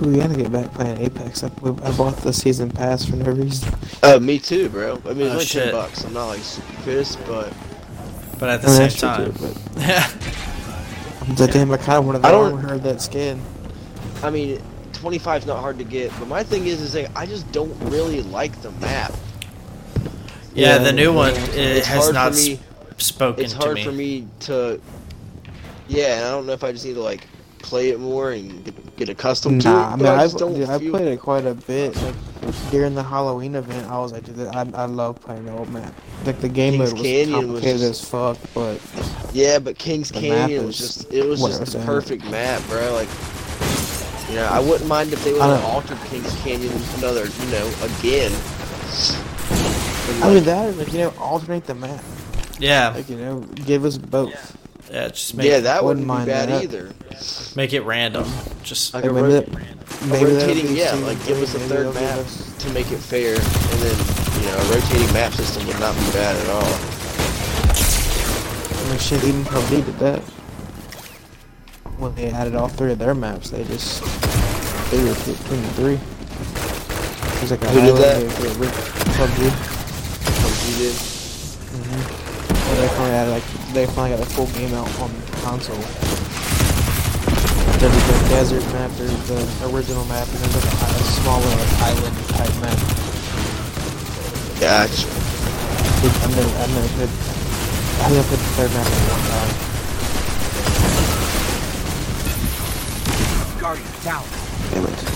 We gotta get back playing Apex. I, I bought the season pass for no reason. Uh, me too, bro. I mean, it's Oh, only shit. 10 bucks. I'm not like super pissed, but But at the I mean, same time, too, yeah, I'm damn, I kind of wanted I the don't- armor that skin. I mean, 25 is not hard to get. But my thing is, is like, I just don't really like the map. Yeah, Yeah, the new one it has hard not for me. s- spoken It's to hard me. for me to. Yeah, I don't know if I just need to like play it more and get, get accustomed Nah, to I it. mean, but I I've, don't dude, I played it quite a bit. Like during the Halloween event, I was like, dude, I, I love playing the old oh, map. Like the game Kings mode was Canyon was just- as fuck, but Yeah, but King's Canyon was just it was just the saying. perfect map, bro. Like you know, I wouldn't mind if they would I have altered King's Canyon another, you know, again. And, I mean like, that is like you know alternate the map. yeah, Like you know, give us both. yeah, just make yeah, that wouldn't wouldn't be mind bad that. either. make it random. Just Like Like, a maybe that, a maybe rotating, yeah, season like give us a third map us- to make it fair, and then you know, a rotating map system would not be bad at all. I mean, shit, even PUBG did that. When they added all three of their maps, they just they were between the three. It was like a Who did that? they- they ripped PUBG. PUBG. Well, they finally added like they finally got the full game out on console. There's the desert map, there's the original map, and there's like a, a smaller like, island type map. Yeah, it's, Dude, I've never, I've never played. I think I played the third map at one time. Guardian, down. Damn it.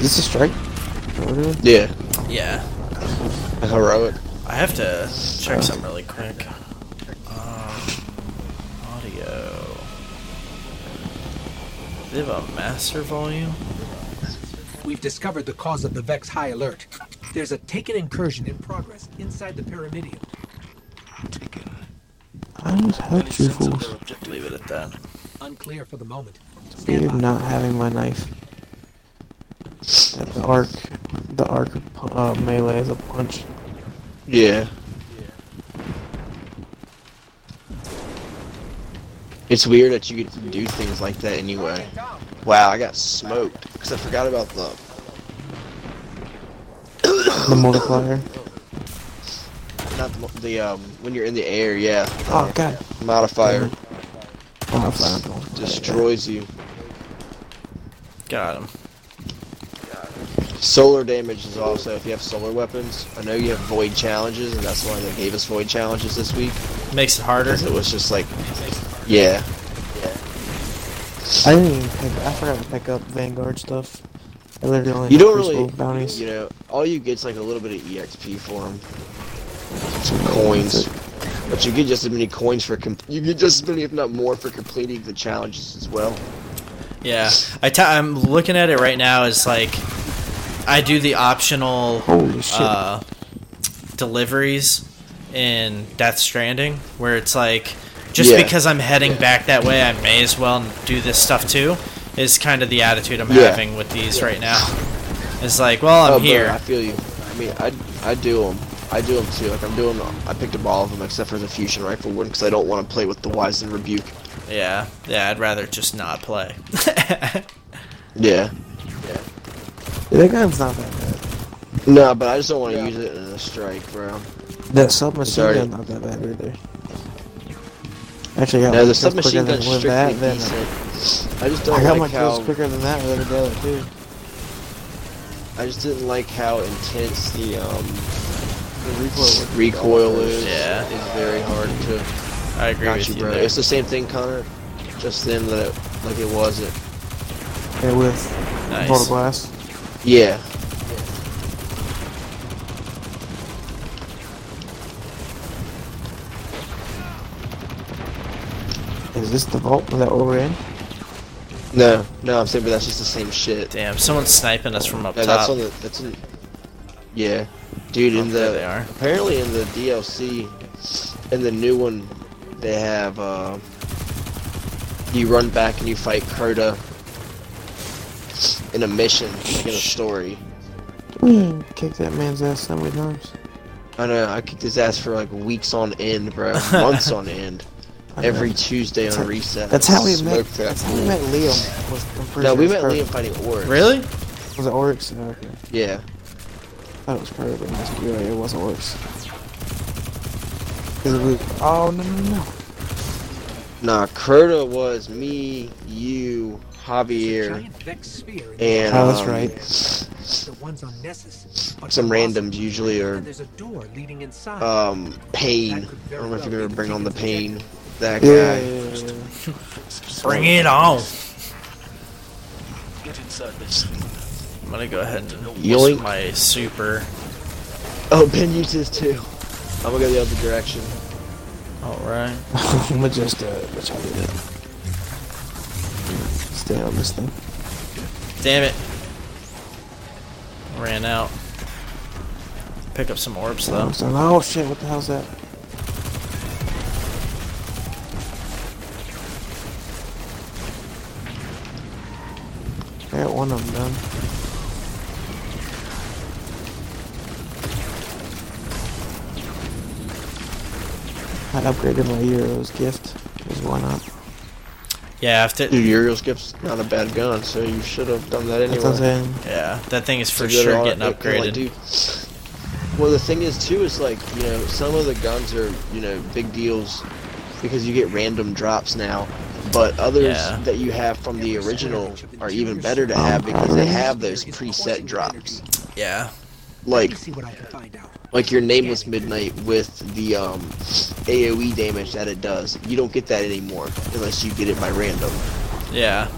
Is this a strike? What are we doing? yeah, yeah. a heroic. I have to check something really quick. Um, audio. They have a master volume. We've discovered the cause of the Vex high alert. There's a taken incursion in progress inside the Pyramidion. Taken. I just Any have two sense of fools. their objective? Leave it at that. Unclear for the moment. Weird Stand by. not having my knife. That the arc, the arc uh, melee is a punch. Yeah. It's weird that you get to do things like that anyway. Wow, I got smoked because I forgot about the. The multiplier. Not the, the um when you're in the air, yeah. Oh god. Modifier Oh, my fire. destroys you. Got him. Solar damage is also if you have solar weapons. I know you have void challenges, and that's why they gave us void challenges this week Makes it harder. because it was just like, yeah, yeah. I didn't even pick. I forgot to pick up Vanguard stuff. I literally only you don't Crucible really, bounties. you know, all you get's like a little bit of exp for them, some coins, but you get just as many coins for com- you get just as many, if not more, for completing the challenges as well. Yeah, I t- I'm looking at it right now. As like, I do the optional uh, deliveries in Death Stranding, where it's like, just Yeah. because I'm heading back that way, I may as well do this stuff too. Is kind of the attitude I'm Yeah. having with these right now. It's like, well, I'm oh, bro, here. I feel you. I mean, I I do them. I do them too. Like I'm doing. I picked up all of them except for the fusion rifle one because I don't want to play with the Wizened Rebuke. Yeah, yeah. I'd rather just not play. Yeah. Yeah, that gun's not that bad. No, but I just don't want to use it in a strike, bro. That submachine Sorry. gun's not that bad either. Actually, I got No, the submachine gun's than with strictly that. Then decent. I just don't I got my like kills how quicker than that with the other too. I just didn't like how intense the um The recoil. was- recoil is. Yeah. It's very hard to I agree with you, you, bro. there. It's the same thing, Connor. Just then that it, like it wasn't. Yeah, with Nice. Mortal Glass. Yeah. Is this the vault that we're in? No, no, I'm saying, but that's just the same shit. Damn, someone's sniping us from up Yeah, that's on the. That's in. Yeah, dude. In Oh, there the they are. apparently in the DLC, in the new one, they have. uh You run back and you fight Crota in a mission, like in a story. Mm, kick that man's ass so many times. I know. I kicked his ass for like weeks on end, bro. Months on end. I know. Every Tuesday on That's- reset. That's how we met. Smoked that That's how we fool. met Liam. Was, No, sure we met was Liam fighting Oryx. Really? Was it Oryx? Oh, okay. Yeah. I thought it was Kurt, but it must. It was Oryx. 'Cause it was- oh no no no! Nah, Crota was me, you, Javier, Giant Vex sphere in the and Oh, that's um, right. The ones on Nessus. But some randoms awesome. usually are a door leading inside. um pain. I don't know if you're gonna bring on the pain. That Yeah, guy. yeah, yeah, yeah. Bring it on. Get inside this. I'm gonna go ahead and use my super. Oh, Ben uses too. I'm gonna go the other direction. Alright. I'm gonna just uh, let's try to do that. Stay on this thing. Damn it. Ran out. Pick up some orbs though. So, oh shit! What the hell's that? I got one of them done. I upgraded my Uriel's Gift. Just why not? Yeah, after Dude, Uriel's Gift's not a bad gun, so you should have done that anyway. That's what I'm saying. yeah, that thing is for It's sure getting like, upgraded. dude, well, the thing is too is like you know some of the guns are you know big deals because you get random drops now, but others Yeah. that you have from the original are even better to have because they have those preset drops. yeah. Like Let me see what I can find out. like your nameless midnight with the um, AOE damage that it does. You don't get that anymore unless you get it by random. Yeah.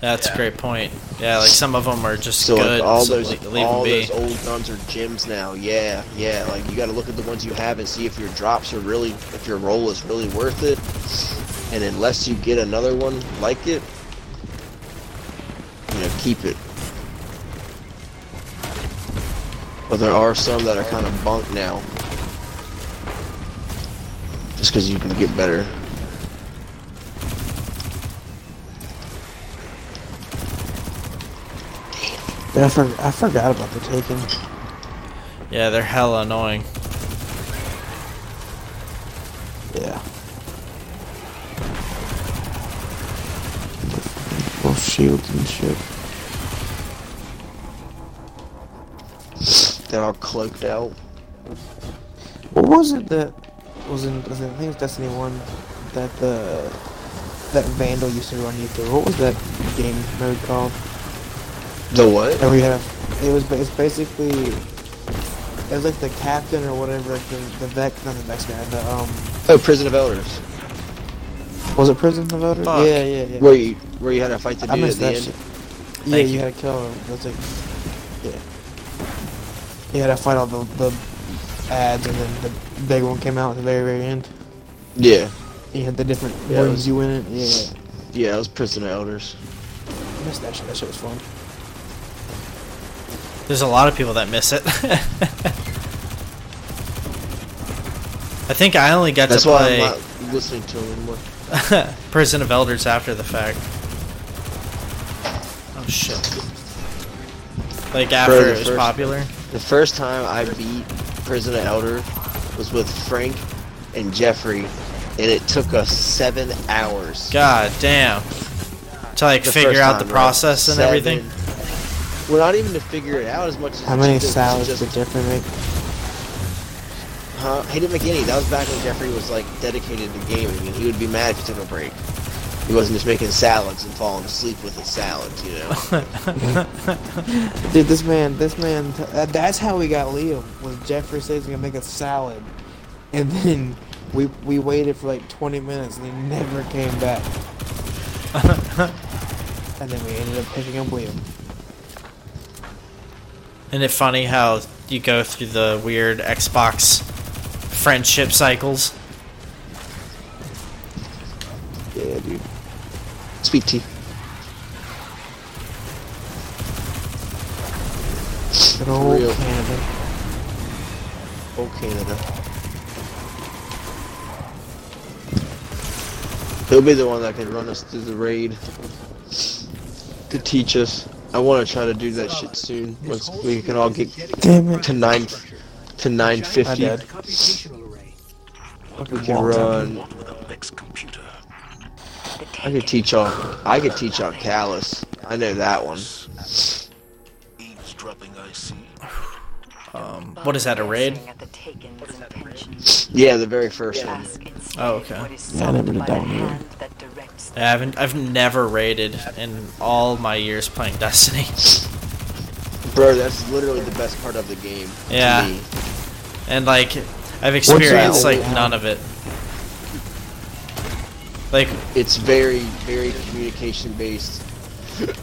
That's a great point. Yeah, like some of them are just So good. like all so those le- leave all them be. those old guns are gems now. Yeah, yeah. Like you got to look at the ones you have and see if your drops are really, if your roll is really worth it. And unless you get another one like it, you know, keep it. But there are some that are kind of bunk now, just because you can get better. Yeah, I, for, I forgot about the Taken. Yeah, they're hella annoying. Yeah. Full shields and shit. They're all cloaked out. What was it that was in? Was it, I think it was Destiny One that the that Vandal used to run you through. What was that game mode called? The what? And we had a, it was it's basically it was like the captain or whatever, like the the Vex, not the Vex guy. The um, Oh, Prison of Elders. was it Prison of Elders? Fuck. Yeah, yeah, yeah. Where you where you had to fight the I dude at missed the that end. shit. Yeah, you, you. had to kill him. That's like, yeah. You had to fight all the the ads, and then the big one came out at the very very end. Yeah, You had the different Yeah, it rooms was- you went in. Yeah, yeah, it was Prison of Elders. I missed that shit. That shit was fun. There's a lot of people that miss it. I think I only got That's to why play I'm not listening to him anymore. Prison of Elders after the fact. Oh shit. Like after it was first- popular. The first time I beat Prison of Elder was with Frank and Jeffrey and it took us seven hours. God damn. To like the figure out time, the right? process and Seven- everything. Well, not even to figure it out as much as How many salads just- did Jeffrey make? Huh? He didn't make any. That was back when Jeffrey was like dedicated to gaming, and he would be mad if he took a break. He wasn't just making salads and falling asleep with his salads, you know. Dude, this man, this man, uh, that's how we got Liam. Was Jeffrey says he's gonna make a salad, and then we we waited for like 20 minutes and he never came back. and then we ended up picking up Liam. Isn't it funny how you go through the weird Xbox friendship cycles? Yeah, dude. Sweet tea. Good old Real. Canada. Oh, Canada. He'll be the one that can run us through the raid to teach us. I want to try to do that shit soon once we can all get Damn it. to nine to nine I fifty. did. computational array. We can run. With a Vex computer. I could teach y'all. I could teach y'all Calus. I know that one. Eavesdropping, I see. Um, what is that, a raid? Yeah, the very first one. Oh, okay. Yeah, I never did that one either. I haven't. I've never raided in all my years playing Destiny. Bro, that's literally the best part of the game. to Yeah. me. And like, I've experienced like none of it. Like, It's very, very communication based.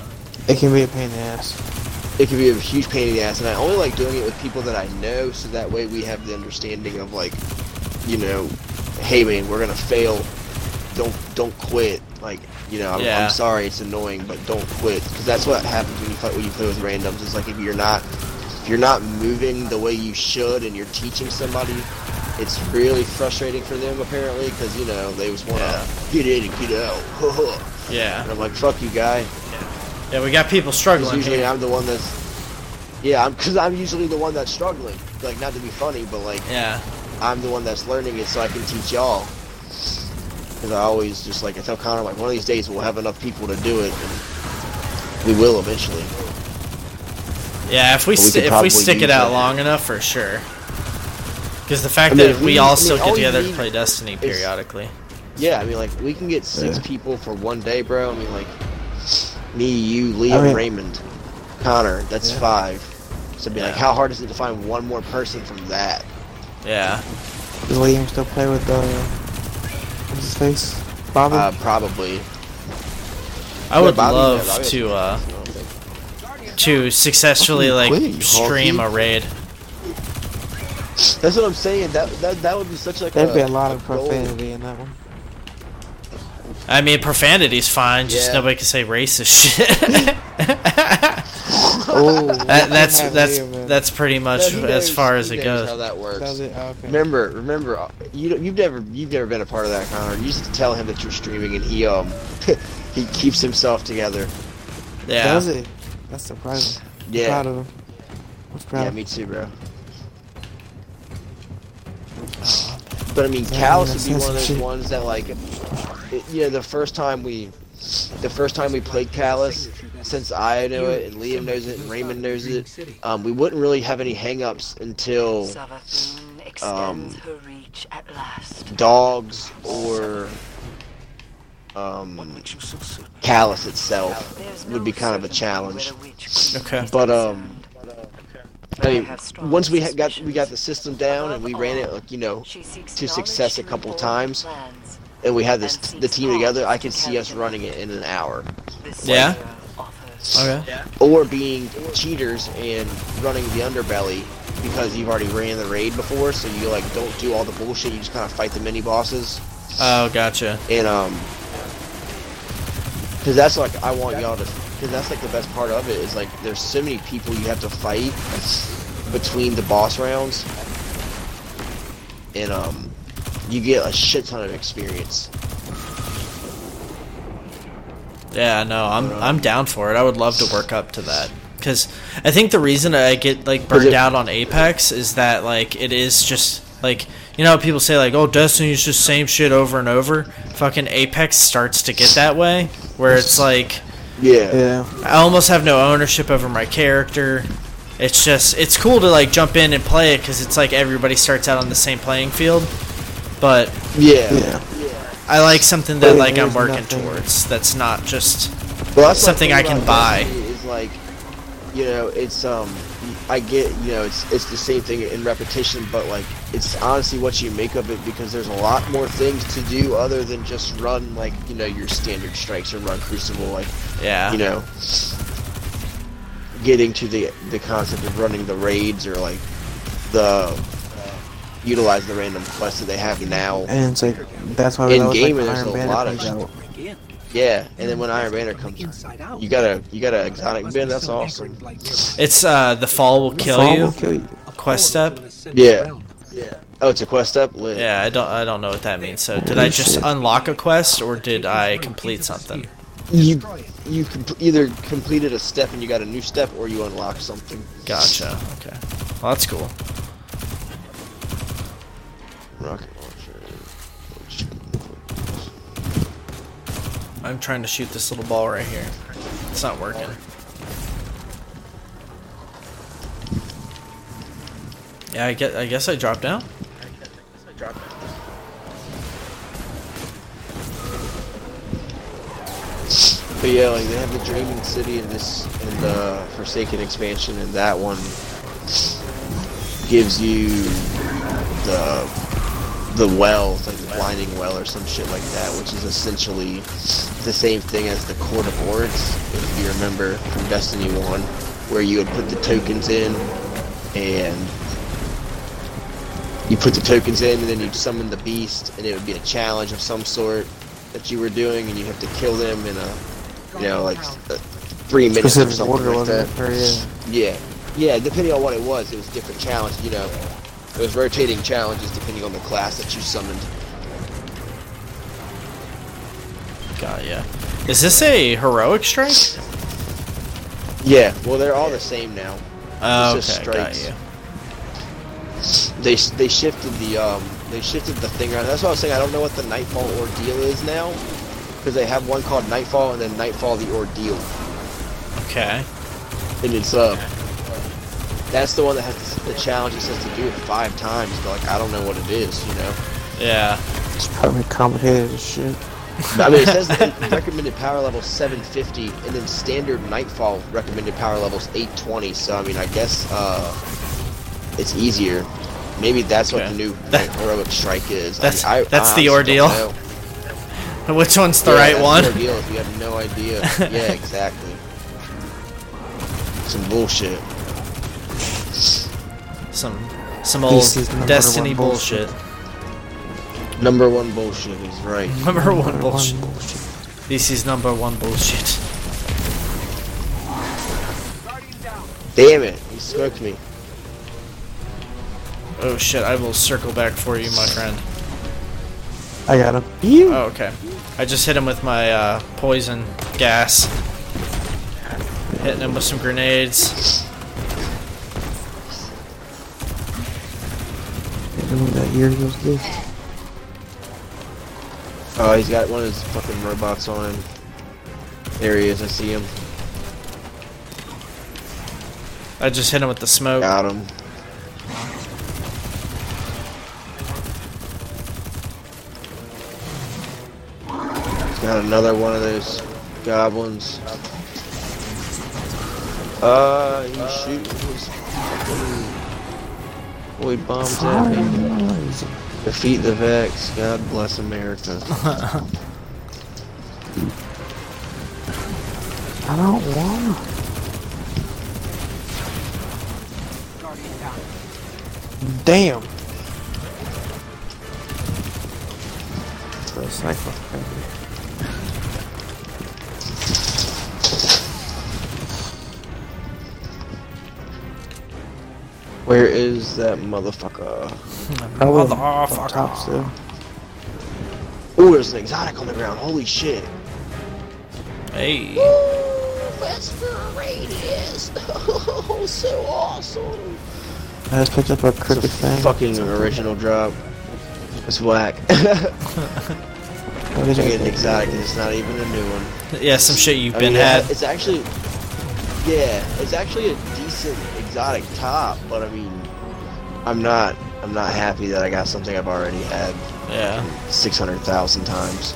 It can be a pain in the ass. It can be a huge pain in the ass, and I only like doing it with people that I know, so that way we have the understanding of like, you know, hey man, we're gonna fail. Don't don't quit. Like, you know, I'm, Yeah. I'm sorry, it's annoying, but don't quit, because that's what happens when you fight when you play with randoms. It's like if you're not if you're not moving the way you should, and you're teaching somebody, it's really frustrating for them apparently, because you know they just want to get in and get out. yeah. and yeah, I'm like, fuck you, guy. yeah, we got people struggling usually here. I'm the one that's. Yeah, I'm because I'm usually the one that's struggling. Like, not to be funny, but like, Yeah, I'm the one that's learning it so I can teach y'all. Because I always just like I tell Connor, like one of these days we'll have enough people to do it, and we will eventually. yeah. If we sti- if we stick it out that. long enough, for sure. Because the fact I mean, that we we- all I still mean, get together to play Destiny is- periodically. Yeah, I mean, like we can get six Yeah. people for one day, bro. I mean, like me, you, Liam, I mean- Raymond, Connor. That's Yeah. five. So, be like, how hard is it to find one more person from that? Yeah, Does Liam still play with uh, what's his face? Bobby? Uh, probably. I would Yeah, Bobby- love to uh, to successfully like stream a honky. raid. That's what I'm saying. That that, that would be such like There'd a, be a lot of goal. profanity in that one. I mean, profanity's fine. Just Yeah. nobody can say racist shit. Oh, That, that's that's Liam, that's pretty much No, as far as it knows How goes. that works. Does it? Oh, okay. Remember, remember, uh, you don't- you've never you've never been a part of that, Connor. You used to tell him that you're streaming, and he um he keeps himself together. Yeah, Does it? That's surprising. Yeah, Proud of him. I was proud. yeah, of him. me too, bro. But I mean, Yeah, Calus would be one of those sensitive. ones that like, it, yeah, the first time we, the first time we played Calus, since I know it and Liam knows it and Raymond knows it, um, we wouldn't really have any hangups until um, her reach at last. dogs or um, Makes you so certain. Calus itself would be kind of a challenge. where a witch queen Okay. But um, concerned. I mean, once we ha- got we got the system down and we ran it like you know, to success a couple times, and we had this the team together, I could see us running it in an hour. Yeah? Okay. or being cheaters and running the underbelly because you've already ran the raid before, so you like don't do all the bullshit. You just kind of fight the mini bosses, Oh, gotcha. and um, because that's like I want y'all to, because that's like the best part of it is like there's so many people you have to fight between the boss rounds, and um, you get a shit ton of experience. Yeah, no, I'm I'm down for it. I would love to work up to that because I think the reason I get like burned it- out on Apex is that like it is just Like you know, how people say like, "Oh, Destiny's just same shit over and over." Fucking Apex starts to get that way, where it's like Yeah. Yeah. I almost have no ownership over my character. It's just it's cool to like jump in and play it because it's like everybody starts out on the same playing field. But Yeah. Yeah. I like something that like I'm working nothing- towards. That's not just Well, that's Something I can buy. Destiny Is like, you know, it's um, I get, you know, it's it's the same thing in repetition, but like, it's honestly what you make of it because there's a lot more things to do other than just run like, you know, your standard strikes or run Crucible, like, yeah. you know, getting to the the concept of running the raids or like the uh, utilize the random quests that they have now. And it's like that's why we In always game, like there's Iron a Banner lot of Yeah, and then when Iron Banner comes, Inside out. you got a you got a exotic bin. That's awesome. It's uh the fall will kill Fall you. will kill you. Quest step. Yeah. Yeah. Oh, it's a quest up. Lit. Yeah, I don't I don't know what that means. So did I just unlock a quest or did I complete something? You you com- either completed a step and you got a new step, or you unlocked something. Gotcha. Okay. Well, that's cool. Rocket launcher. I'm trying to shoot this little ball right here. It's not working. Yeah, I get. I guess I dropped down. But yeah, like they have the Dreaming City and this and the Forsaken expansion, and that one gives you the the well, like the blinding well or some shit like that, which is essentially the same thing as the Court of Oryx, if you remember from Destiny One, where you would put the tokens in and you put the tokens in and then you'd summon the beast and it would be a challenge of some sort that you were doing and you have to kill them in a you know like uh, three minutes or something like that. Or, yeah. Yeah, yeah. Depending on what it was, it was different challenge. You know, it was rotating challenges depending on the class that you summoned. Got ya. Is this a heroic strike? Yeah, well, they're all the same now. Oh, It's okay, got you. They they shifted the um they shifted the thing around. That's what I was saying. I don't know what the Nightfall ordeal is now, because they have one called Nightfall and then Nightfall the Ordeal, Okay. and it's uh that's the one that has the challenge that says to do it five times. But like I don't know what it is, you know. Yeah. It's probably complicated as shit. I mean, it says that recommended power level 750, and then standard Nightfall recommended power levels 820. So I mean, I guess uh, it's easier. Maybe that's what Okay. the new That- heroic strike is. That's- I, I, that's I the ordeal. Which one's the Yeah, right that's one? The ordeal if you have no idea. yeah, exactly. Some bullshit. Some some old This is number Destiny bullshit. bullshit. Number one bullshit is right. Number one Number bullshit. This is number one bullshit. Damn it! He smoked me. Oh shit! I will circle back for you, my friend. I got him. You. Oh, okay. I just hit him with my uh, poison gas. Hitting him with some grenades. When that ear goes this. Oh, he's got one of his fucking robots on him. There he is. I see him. I just hit him with the smoke. Got him. He's got another one of those goblins. Uh, he's shooting his fucking boy bombs at me. Defeat the Vex. God bless America. I don't want. Damn. The sniper. Where is that motherfucker? Probably Motherfucker. up. Oh, there's an exotic on the ground. Holy shit. Hey. Vesper Radius. Oh, so awesome. I just picked up a It's crooked a thing. fucking original drop. It's whack. What did I I get an exotic and it's not even a new one. Yeah, some shit you've I been mean, had. It's actually, yeah, it's actually a decent exotic top, but I mean, I'm not, I'm not happy that I got something I've already had Yeah. six hundred thousand times.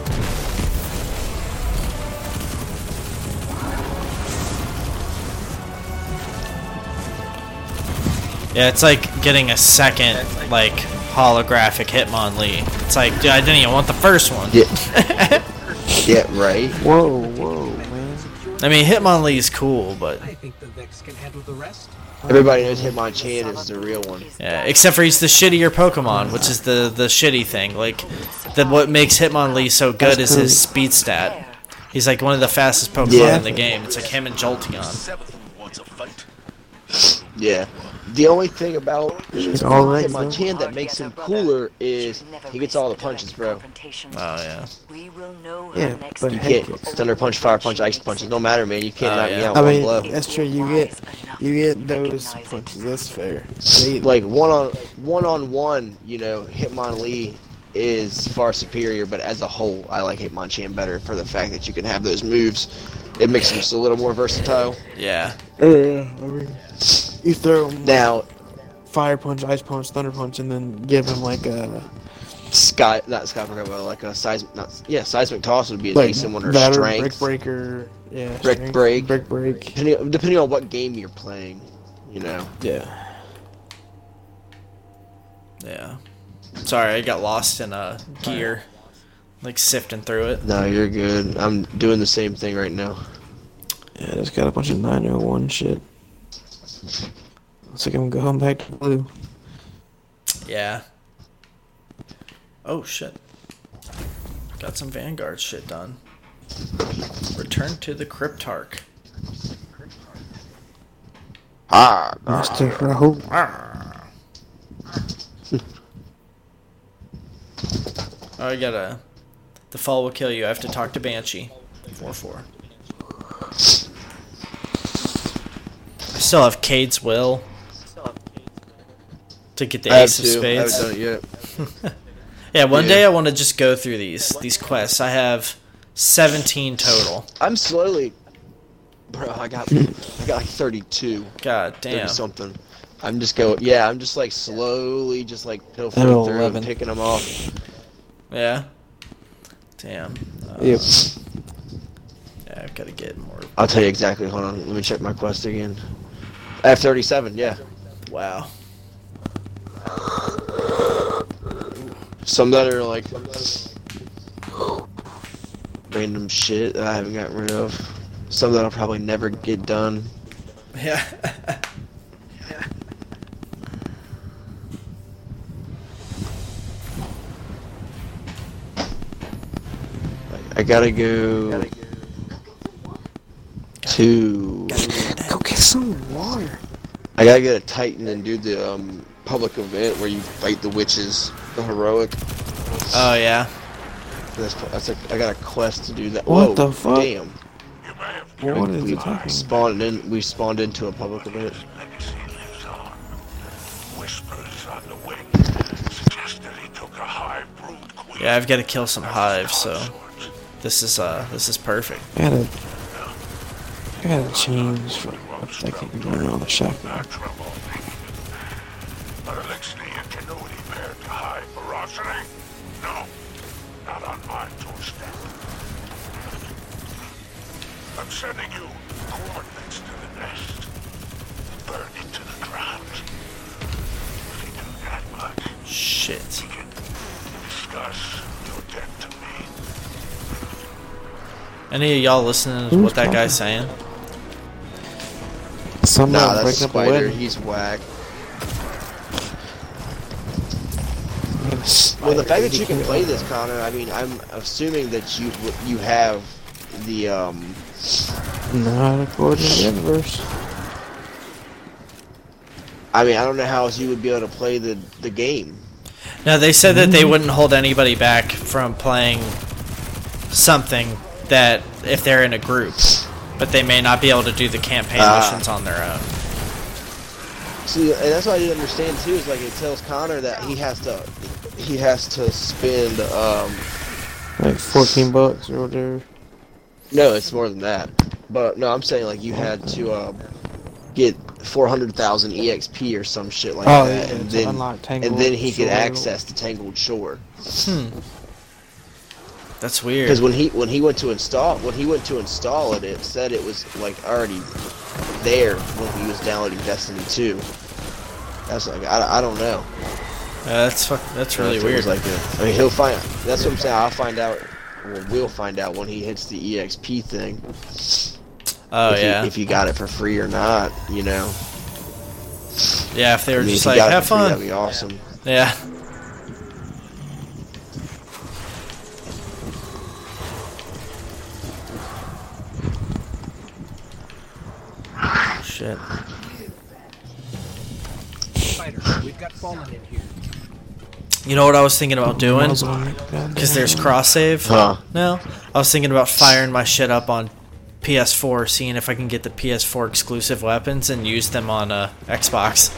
Yeah, it's like getting a second like holographic Hitmonlee. It's like, dude, I didn't even want the first one. Yeah, yeah, right. Whoa, whoa, man. I mean, Hitmonlee is cool, but I think the Vex can handle the rest. Everybody knows Hitmonchan is the real one. yeah, except for he's the shittier Pokemon, which is the the shitty thing. Like, the what makes Hitmonlee so good is his speed stat. He's like one of the fastest Pokemon Yeah. in the game. It's like him and Jolteon. Seventh wants a fight. Yeah. The only thing about all right, Hitmonchan that makes him cooler is he gets all the punches, bro. Oh yeah. We will know Yeah, but You Heck can't thunder punch, fire punch, ice punch. It don't matter, man. You can't Oh, knock me yeah. out I one mean, blow. that's true. You get, you get those punches. That's fair. They, like one on one on one, you know, Hitmonlee is far superior, but as a whole, I like Hitmonchan better for the fact that you can have those moves. It makes him just a little more versatile. Yeah. yeah, I mean, you throw him Now, fire punch, ice punch, thunder punch, and then give him like a Sky, not Sky Breaker, but like a seismic, not yeah, seismic toss would be a like decent one or batter, strength. brick breaker. Yeah, Brick strength, break. brick break. Depending, depending on what game you're playing, you know. Yeah. Yeah. Sorry, I got lost in uh, a gear, like sifting through it. No, you're good. I'm doing the same thing right now. Yeah, just got a bunch of 901 shit. Looks like I'm going back to blue. Yeah. Oh shit. Got some Vanguard shit done. Return to the Cryptarch. Ah, Master Rahool. Oh, I gotta. The fall will kill you. I have to talk to Banshee. 4 4. I still have Cayde's Will. To get the I Ace of two. I haven't Spades. done it yet. Yeah, one Yeah. day I want to just go through these these quests. I have 17 total. I'm slowly, bro. I got, I got like 32. God 30 damn. something. I'm just going, yeah, I'm just like slowly just like pilfering through 11. and picking them off. Yeah. Damn. Uh, Yep. Yeah, I've got to get more. I'll tell you exactly. Hold on, let me check my quest again. I have 37, yeah. Wow. Some that are like random shit that I haven't gotten rid of. Some that I'll probably never get done. Yeah. Yeah. I gotta go to. Go get some water. I gotta get a Titan and do the um, public event where you fight the witches, the heroic. oh yeah. That's, that's a, I got a quest to do that. What Whoa, the fuck? Damn. You may have What is we it talking? spawned in. We spawned into a public event. legacy lives on. Whispers on the wing suggest that he took a high brood queen. Yeah, I've got to kill some hives, so this is uh this is perfect. I gotta, I gotta change for what I can go around the shotgun. Natural. But Elixir and Canody paired to high ferocity? No, not on my doorstep. I'm sending you coordinates to the nest. Burn it to the ground. If you do that much, Shit. discuss your debt Any of y'all listening to what that guy's saying? Somebody Nah, that's breaking up a Spider. wedding. He's whack. I got a Well, the fact that you can play this, Connor, I mean, I'm assuming that you you have the um. Not according to the universe. I mean, I don't know how else you would be able to play the the game. Now they said that they wouldn't hold anybody back from playing something that if they're in a group, but they may not be able to do the campaign Ah. missions on their own. See, and that's what I didn't understand too. Is like it tells Connor that he has to, he has to spend. um Like 14 bucks or whatever. No, it's more than that. But no, I'm saying like you had to uh, get 400,000 EXP or some shit like Oh, that, yeah, and then and then he could access the Tangled Shore. That's weird. Because when he when he went to install when he went to install it, it said it was like already there when he was downloading Destiny 2. That's like I, I don't know. Uh, that's fuck, that's really weird. Like a, I mean, he'll find. That's what I'm saying. I'll find out. Well, we'll find out when he hits the EXP thing. oh if yeah, He, if he got it for free or not, you know. yeah. If they were I mean, just like, have for free, fun. That'd be awesome. Yeah. Shit. Spider, we've got Fallen in here. You know what I was thinking about doing? Muzzle on it, goddamn. Because there's cross save Huh. now. I was thinking about firing my shit up on PS4, seeing if I can get the PS4 exclusive weapons and use them on uh, Xbox.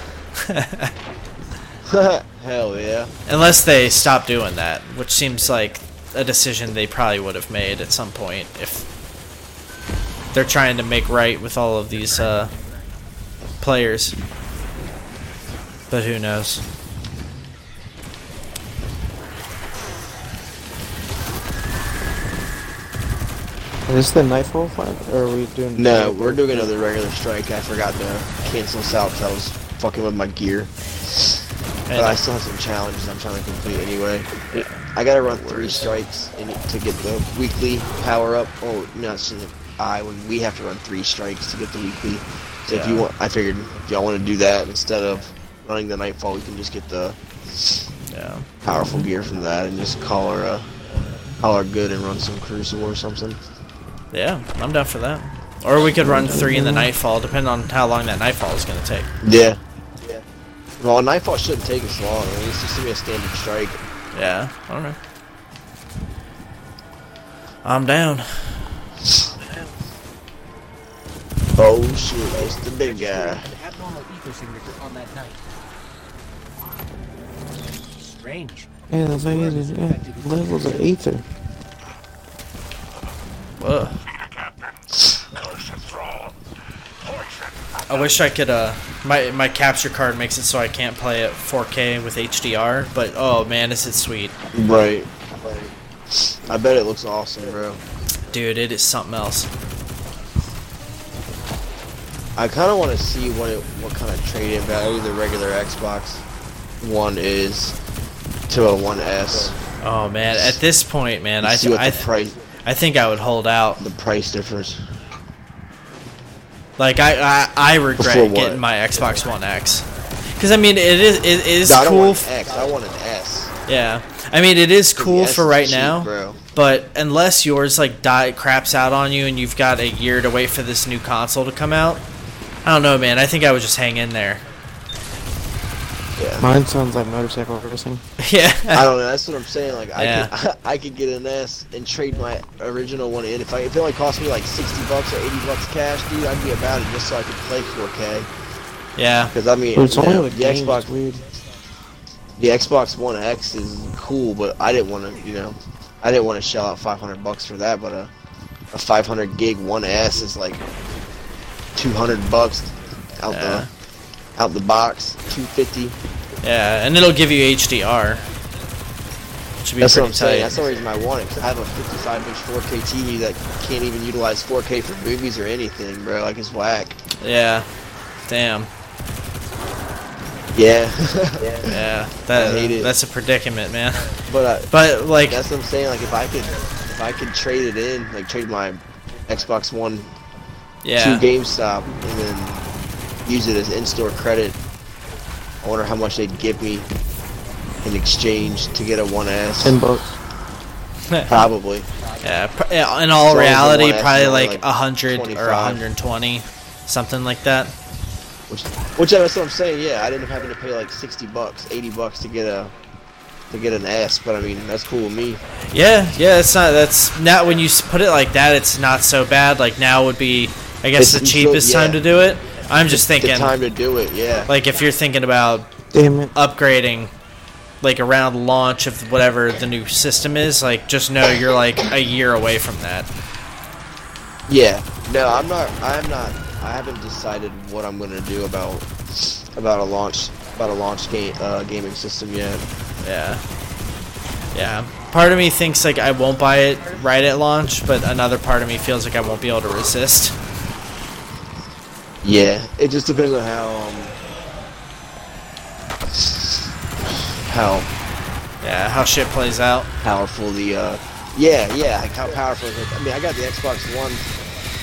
Hell yeah. Unless they stop doing that, which seems like a decision they probably would have made at some point if they're trying to make right with all of these uh, players. But who knows? Is this the Nightfall fight? Or are we doing. No, we're doing another regular strike. I forgot to cancel this out because I was fucking with my gear. But I still have some challenges I'm trying to complete anyway. I gotta run three strikes in to get the weekly power up. Oh, no, it's I. When we have to run three strikes to get the weekly. So if you want, I figured if y'all want to do that instead of running the nightfall, we can just get the Yeah. powerful gear from that and just call her, uh, call her good and run some crucible or something. Yeah, I'm down for that. Or we could run three in the nightfall, depending on how long that nightfall is gonna take. Yeah. Yeah. Well, nightfall shouldn't take us long. I mean, it's just gonna be a standard strike. Yeah, I don't know. I'm down. Oh shit, it's the big guy. Abnormal ether signature on that night. Strange. Yeah, that's like it is. Yeah. Levels of ether. Ugh. Cursed thrall. Poison. I wish I could. Uh, my my capture card makes it so I can't play at 4K with HDR, but oh man, is it sweet, Right. I bet it looks awesome, bro. dude! It is something else. I kind of want to see what it, what kind of trade-in value the regular Xbox One is to a One S. Oh man, at this point, man, I I, the price I think I would hold out. the price difference. Like I I, I regret getting my Xbox One X, because I mean it is it is No, I don't cool. want f- an X. I want an S. yeah, I mean it is cool for right cheap, now. bro. But unless yours like die craps out on you and you've got a year to wait for this new console to come out, I don't know, man. I think I would just hang in there. Yeah. Mine sounds like motorcycle racing. yeah. I don't know. That's what I'm saying. Like I Yeah. could, I could get an S and trade my original one in. If I if it only cost me like 60 bucks or 80 bucks cash, dude, I'd be about it just so I could play 4K. yeah. Because I mean, it's you only know, with the games. Xbox, Weird. the Xbox One X is cool, but I didn't want to, you know, I didn't want to shell out 500 bucks for that. But a a 500 gig One S is like 200 bucks out Yeah. the out the box, 250. Yeah, and it'll give you HDR. That's what I'm saying. That's the reason I want it. 'cause I have a 55 inch 4K TV that can't even utilize 4K for movies or anything, bro. Like it's whack. Yeah. Damn. Yeah. Yeah. That I that's a predicament, man. but uh, But like that's what I'm saying. Like if I could, if I could trade it in, like trade my Xbox One yeah. to GameStop and then use it as in-store credit. I wonder how much they'd give me in exchange to get a 1S. Ten bucks. Probably. Yeah, pr- yeah, in all So reality, probably is only like like a hundred or 25. a hundred and twenty, something like that. Which, which that's what I'm saying. Yeah, I ended up having to pay like 60 bucks, 80 bucks to get a to get an S. But I mean, that's cool with me. Yeah, yeah, it's not. That's not when you put it like that. It's not so bad. Like now would be, I guess, It's- the it's so- cheapest time to do it. I'm just the thinking, time to do it. Yeah. like if you're thinking about Damn it. upgrading like around launch of whatever the new system is like just know you're like a year away from that Yeah. No, I'm not. I'm not. I haven't decided what I'm gonna do about about a launch about a launch game uh, gaming system yet. yeah yeah part of me thinks like i won't buy it right at launch but another part of me feels like i won't be able to resist Yeah. It just depends on how um, how yeah how shit plays out powerful the uh yeah yeah like how powerful is it? I mean I got the Xbox One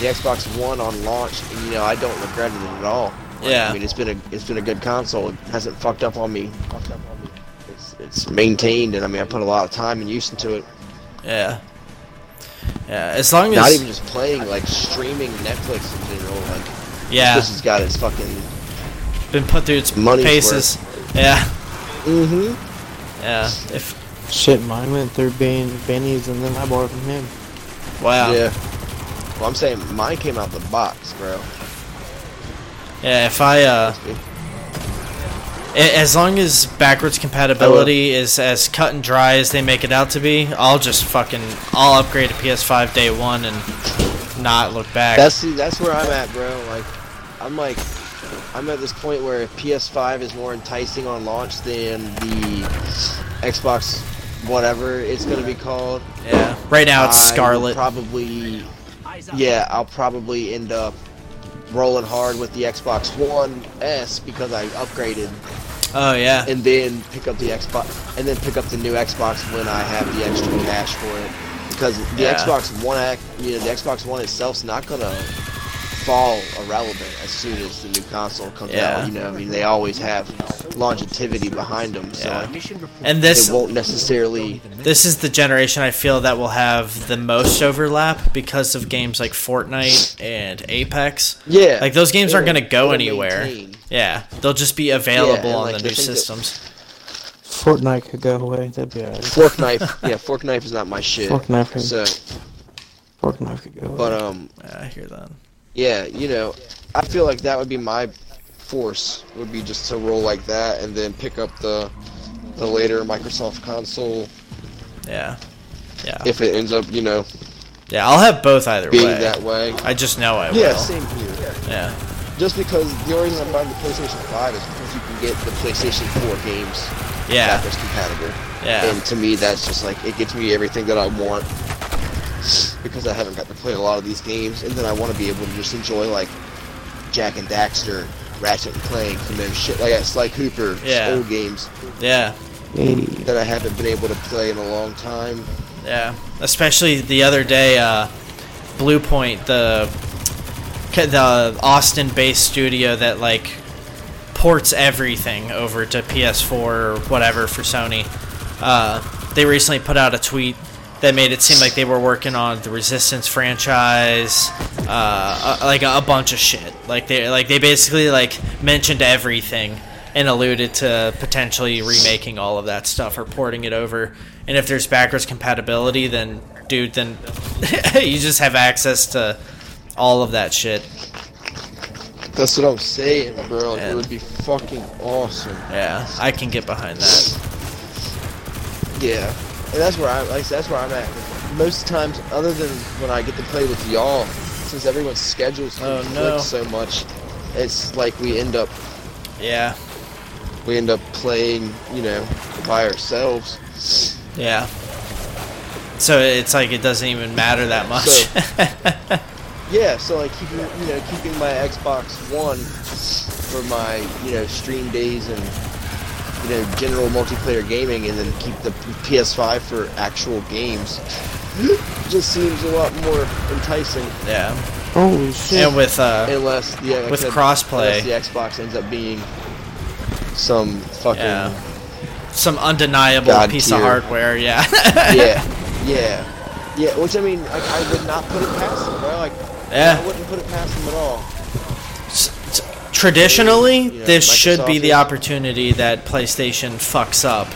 the Xbox One on launch and you know I don't regret it at all. Like, Yeah. I mean it's been a it's been a good console. It hasn't fucked up on me. Fucked up on me. It's, it's maintained and I mean I put a lot of time and use into it. yeah yeah as long as Not even just playing like streaming Netflix in general. Like yeah this has got its fucking been put through its money paces yeah mm-hmm. yeah if Shit, mine went through Ben Benny's and then I bought it from him. wow Yeah. Well I'm saying mine came out the box, bro. yeah if i uh As long as backwards compatibility is as cut and dry as they make it out to be, I'll just fucking I'll upgrade to PS5 day one and not look back. That's that's where I'm at, bro. Like, I'm like, I'm at this point where if PS5 is more enticing on launch than the Xbox, whatever it's gonna be called. yeah. Right now it's I Scarlett. Probably, yeah. I'll probably end up rolling hard with the Xbox One S because I upgraded, oh yeah. and then pick up the Xbox, and then pick up the new Xbox when I have the extra cash for it. Because the Yeah. Xbox One, ac- you know, the Xbox One itself's not gonna fall irrelevant as soon as the new console comes Yeah. out. You know, I mean, they always have longevity behind them, so Yeah. like, And it this won't necessarily. this is the generation I feel that will have the most overlap because of games like Fortnite and Apex. Yeah, Like those games aren't gonna go anywhere. maintain. Yeah, they'll just be available and, on like, the the new things that- systems. Fortnite could go away. That'd be alright. Fork knife, yeah, fork knife is not my shit. Fork knife. could- So, Fork knife could go away. but um, Yeah, I hear that. Yeah, you know, I feel like that would be my force. Would be just to roll like that and then pick up the the later Microsoft console Yeah, yeah, if it ends up, you know, yeah. I'll have both either being way. that way. I just know I Yeah, will. Yeah, same here. Yeah, Just because the only reason I'm buying the PlayStation 5 is because you can get the PlayStation 4 games yeah, backwards compatible. yeah. And to me, that's just like, it gives me everything that I want. Because I haven't got to play a lot of these games. And then I want to be able to just enjoy, like, Jak and Daxter, Ratchet and Clank, you know, shit like that. Sly Cooper, Yeah. old games Yeah, that I haven't been able to play in a long time. yeah. Especially the other day, uh, Bluepoint, the the Austin-based studio that like ports everything over to PS4 or whatever for Sony. Uh, they recently put out a tweet that made it seem like they were working on the Resistance franchise, uh, uh, like a, a bunch of shit. Like they like they basically like mentioned everything and alluded to potentially remaking all of that stuff or porting it over. And if there's backwards compatibility, then dude, then you just have access to all of that shit. That's what I'm saying, bro. It would be fucking awesome. Yeah, I can get behind that. Yeah, and that's where I like. That's where I'm at. Most times, other than when I get to play with y'all, since everyone's schedules Oh, conflict no. so much, it's like we end up Yeah, we end up playing, you know, by ourselves. yeah. So it's like it doesn't even matter that much. So- Yeah, so like keeping you know keeping my Xbox One for my you know stream days and you know general multiplayer gaming, and then keep the PS5 for actual games. Just seems a lot more enticing. yeah, Holy shit. and with uh, Unless yeah, like With said, crossplay. unless the Xbox ends up being some fucking Yeah. yeah, some undeniable God piece of hardware, yeah. yeah, yeah, Yeah. Which I mean, like I would not put it past them, bro. Like yeah. I wouldn't put it past them at all. Traditionally, know, this should be the opportunity that PlayStation fucks up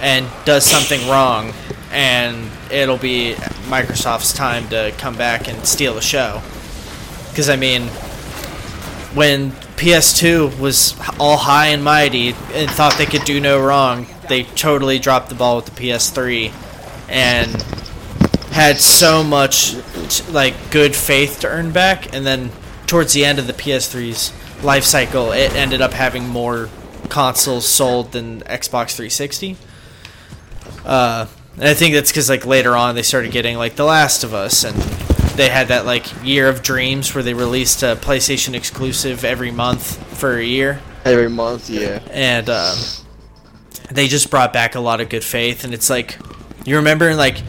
and does something wrong, and it'll be Microsoft's time to come back and steal the show. Because I mean, when PS2 was all high and mighty and thought they could do no wrong, they totally dropped the ball with the PS3 and had so much like good faith to earn back and then towards the end of the PS3's life cycle it ended up having more consoles sold than Xbox 360. Uh and I think that's cuz like later on they started getting like The Last of Us and they had that like year of dreams where they released a PlayStation exclusive every month for a year Every month, yeah. and um, they just brought back a lot of good faith. And it's like you remember like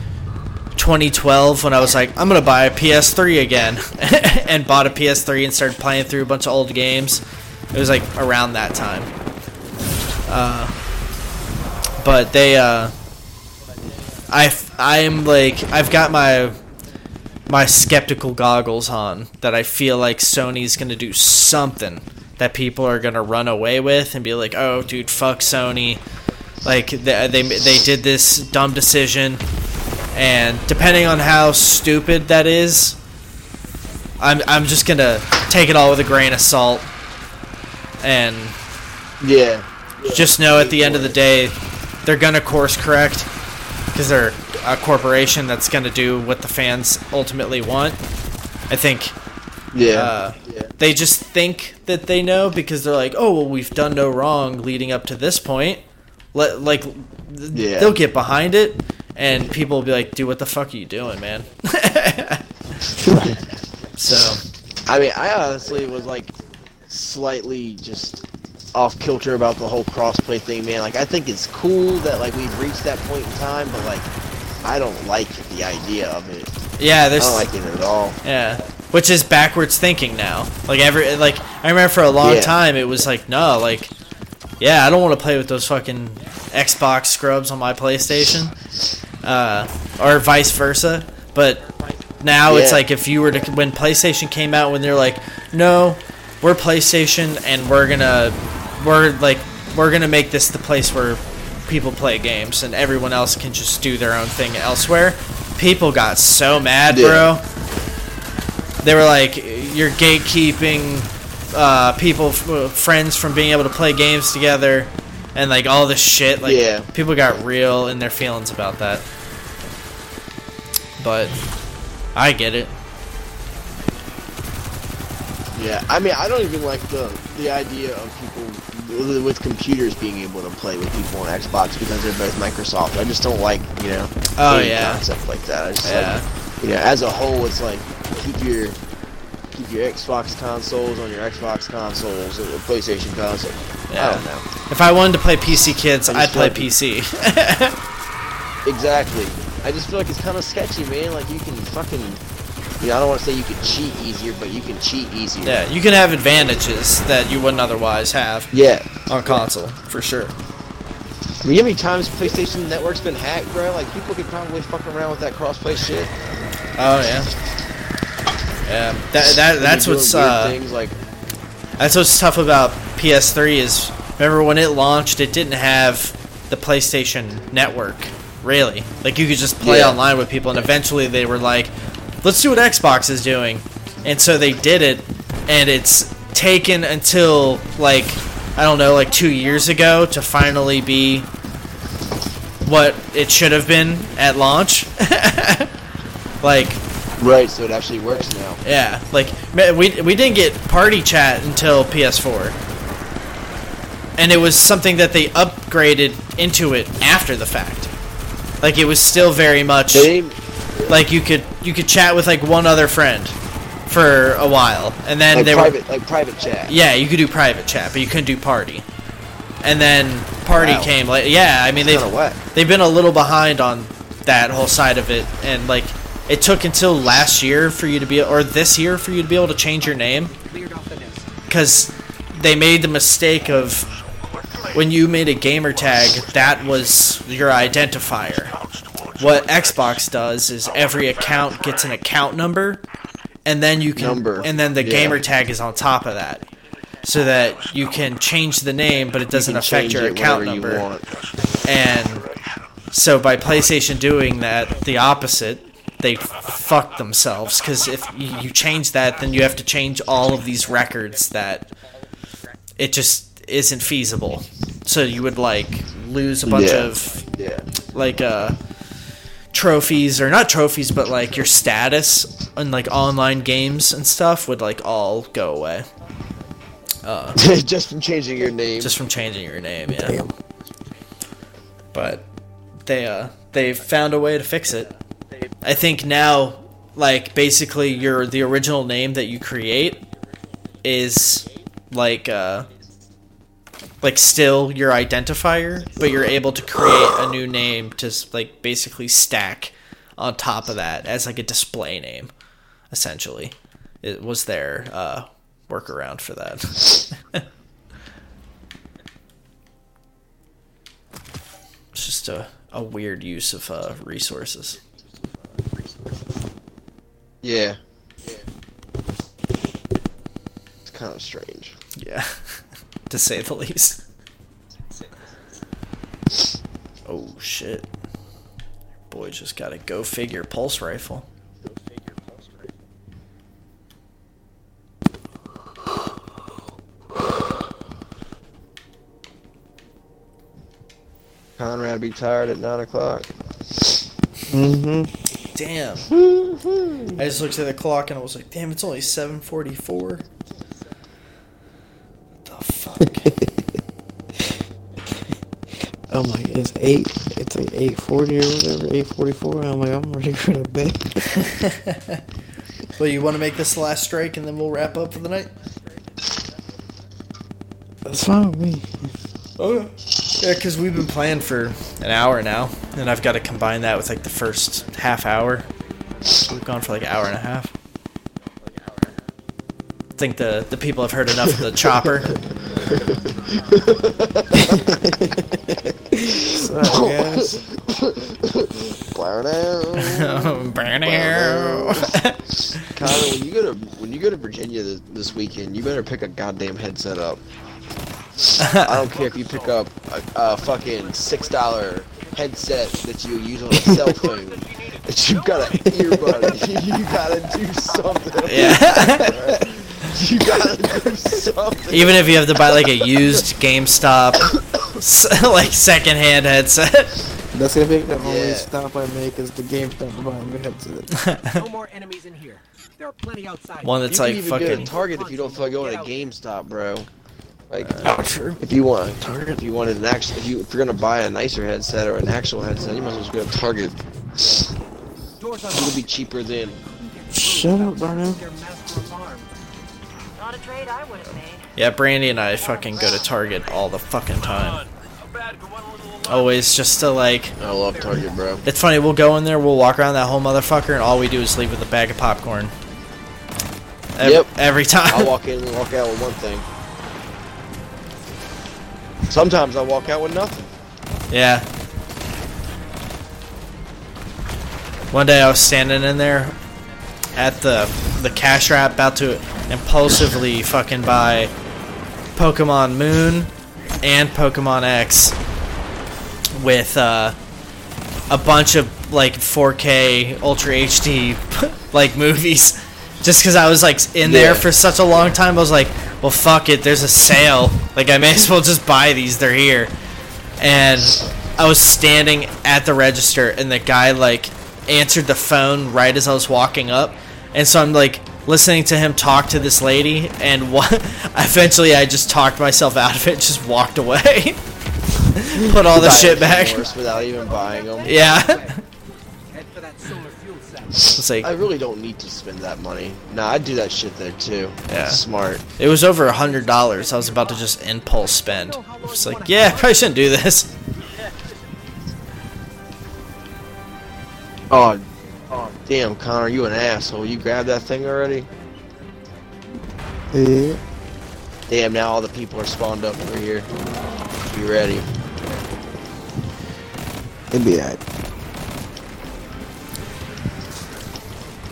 2012 when I was like, I'm gonna buy a PS3 again, and bought a PS3 and started playing through a bunch of old games. It was like around that time. Uh, but they, uh, I, I'm like, I've got my my skeptical goggles on that I feel like Sony's gonna do something that people are gonna run away with and be like, "Oh, dude, fuck Sony." Like they they, they did this dumb decision, and depending on how stupid that is, I'm I'm just gonna take it all with a grain of salt, and Yeah. just know at the end of the day, they're gonna course correct because they're a corporation that's gonna do what the fans ultimately want. I think Yeah. uh, they just think that they know because they're like, oh well, we've done no wrong leading up to this point. Let like Yeah. they'll get behind it, and people will be like, dude, what the fuck are you doing, man? so I mean, I honestly was like slightly just off kilter about the whole crossplay thing, man. Like, I think it's cool that like we've reached that point in time, but like, I don't like the idea of it. yeah, I there's don't like it at all. Yeah, which is backwards thinking now. Like every like I remember for a long Yeah. time it was like no, like yeah, I don't want to play with those fucking Xbox scrubs on my PlayStation, uh, or vice versa. But now it's like if you were to when PlayStation came out when they're like no, we're PlayStation and we're gonna we're like we're gonna make this the place where people play games and everyone else can just do their own thing elsewhere. People got so mad, Yeah. bro they were like you're gatekeeping uh, people f- uh, friends from being able to play games together and like all this shit like Yeah. people got real in their feelings about that but i get it Yeah, I mean, I don't even like the the idea of people with- computers being able to play with people on Xbox because they're both Microsoft. I just don't like you know Oh, yeah. concept like that. I just Yeah. like you know as a whole, it's like keep your keep your Xbox consoles on your Xbox consoles or PlayStation console. Oh. I don't know if i wanted to play pc kids i'd play like- pc exactly. I just feel like it's kind of sketchy, man. Like you can fucking. You know, I don't want to say you can cheat easier, but you can cheat easier. yeah you can have advantages that you wouldn't otherwise have Yeah. on console for sure I mean, how many times PlayStation Network's been hacked, bro? Like, people could probably fuck around with that crossplay shit. oh yeah yeah that, that that's what's uh things like That's what's tough about PS3 is remember when it launched, it didn't have the PlayStation Network. Really, like you could just play Yeah. online with people, and eventually they were like, "Let's see what Xbox is doing," and so they did it, and it's taken until like I don't know, like two years ago to finally be what it should have been at launch. like right, so it actually works now. yeah, like we we didn't get party chat until PS4, and it was something that they upgraded into it after the fact. Like it was still very much They like you could you could chat with like one other friend for a while, and then like they private, were like private chat. yeah you could do private chat, but you couldn't do party. And then party Wow. came like yeah, I mean they they've been a little behind on that whole side of it, and like it took until last year for you to be or this year for you to be able to change your name Cleared off the nest. because they made the mistake of when you made a gamer tag that was your identifier what xbox does is every account gets an account number and then you can Number. and then the Yeah. gamer tag is on top of that so that you can change the name but it doesn't You affect your account whenever you number and so by PlayStation doing that, the opposite, they fucked themselves because if you change that, then you have to change all of these records that it just isn't feasible. So you would like lose a bunch Yeah. of Yeah. like uh trophies or not trophies but like your status in like online games and stuff would like all go away just from changing your name. just from changing your name yeah Damn. but they uh they found a way to fix it i think now like basically your the original name that you create is like uh like still your identifier but you're able to create a new name to like basically stack on top of that as like a display name essentially. It was their uh workaround for that. It's just a, a weird use of uh, resources yeah. It's kind of strange. Yeah, to say the least. Oh shit! Boy, just got a go figure pulse rifle. Conrad be tired at nine o'clock. Mm-hmm. Damn! I just looked at the clock and I was like, "Damn, it's only seven forty-four. What the fuck?" Oh my, it's eight. It's like eight forty or whatever. Eight forty-four. I'm like, I'm ready for the bed. well, you want to make this the last strike and then we'll wrap up for the night? That's fine with me. Oh yeah, because we've been playing for an hour now, and I've got to combine that with like the first half hour. We've gone for like an hour and a half. I think the the people have heard enough of the chopper. So, yes. Connor, when you go to when you go to Virginia this, this weekend, you better pick a goddamn headset up. I don't care if you pick up a, a fucking six dollar headset that you use on a cell phone. That you got an earbud. you gotta do something. yeah. You gotta do something. Even if you have to buy like a used GameStop, s- like secondhand headset. That's gonna be the only Yeah. stop I make is the GameStop to buy a headset. No more enemies in here. There are plenty outside. One that's can like even go to fucking. Target if you don't feel like going to GameStop, bro. Like, uh, true. if you want, a Target, if you wanted an actual, if you if you're gonna buy a nicer headset or an actual headset, you might as well just go to Target. It'll be cheaper than. Shut up, Darnell. Their master of arms. Not a trade I would have made. Yeah, Brandy and I fucking go to Target all the fucking time. Always just to like. I love Target, bro. It's funny. We'll go in there. We'll walk around that whole motherfucker, and all we do is leave with a bag of popcorn. Every, Yep. Every time. I'll walk in and walk out with one thing. Sometimes I walk out with nothing. Yeah. One day I was standing in there at the the cash wrap about to impulsively fucking buy Pokemon Moon and Pokemon X with uh, a bunch of like 4K Ultra HD like movies just because I was like in there for such a long time I was like well fuck it there's a sale like I may as well just buy these they're here and I was standing at the register, and the guy like answered the phone right as I was walking up, and so I'm like listening to him talk to this lady, and what? Eventually, I just talked myself out of it, just walked away, put all the shit back. Without even buying them. Yeah, it's like I really don't need to spend that money. Nah, I do that shit there too. Yeah. It's smart. it was over a hundred dollars. I was about to just impulse spend. It's like, yeah, I probably shouldn't do this. Oh, oh, damn, Connor, you an asshole. You grabbed that thing already? Yeah. Damn, now all the people are spawned up over here. Be ready. It'd be alright.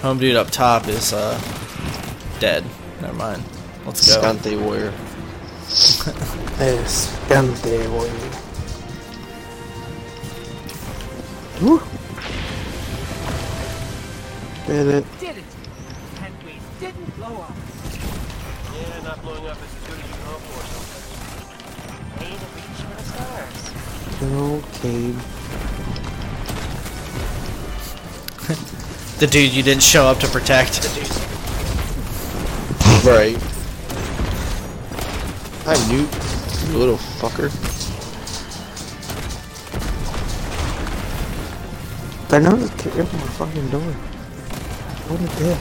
Home dude up top is uh dead. Never mind. Let's go. Scante warrior. Escante, boy. Woo. Did it? Did it! And we didn't blow up. Yeah, not blowing up is as good as you can hope for sometimes. Way to reach for the stars. Good old Cayde. The dude you didn't show up to protect. Right. Hi, Newt. You little fucker. I know this kid opened my fucking door. What a dick.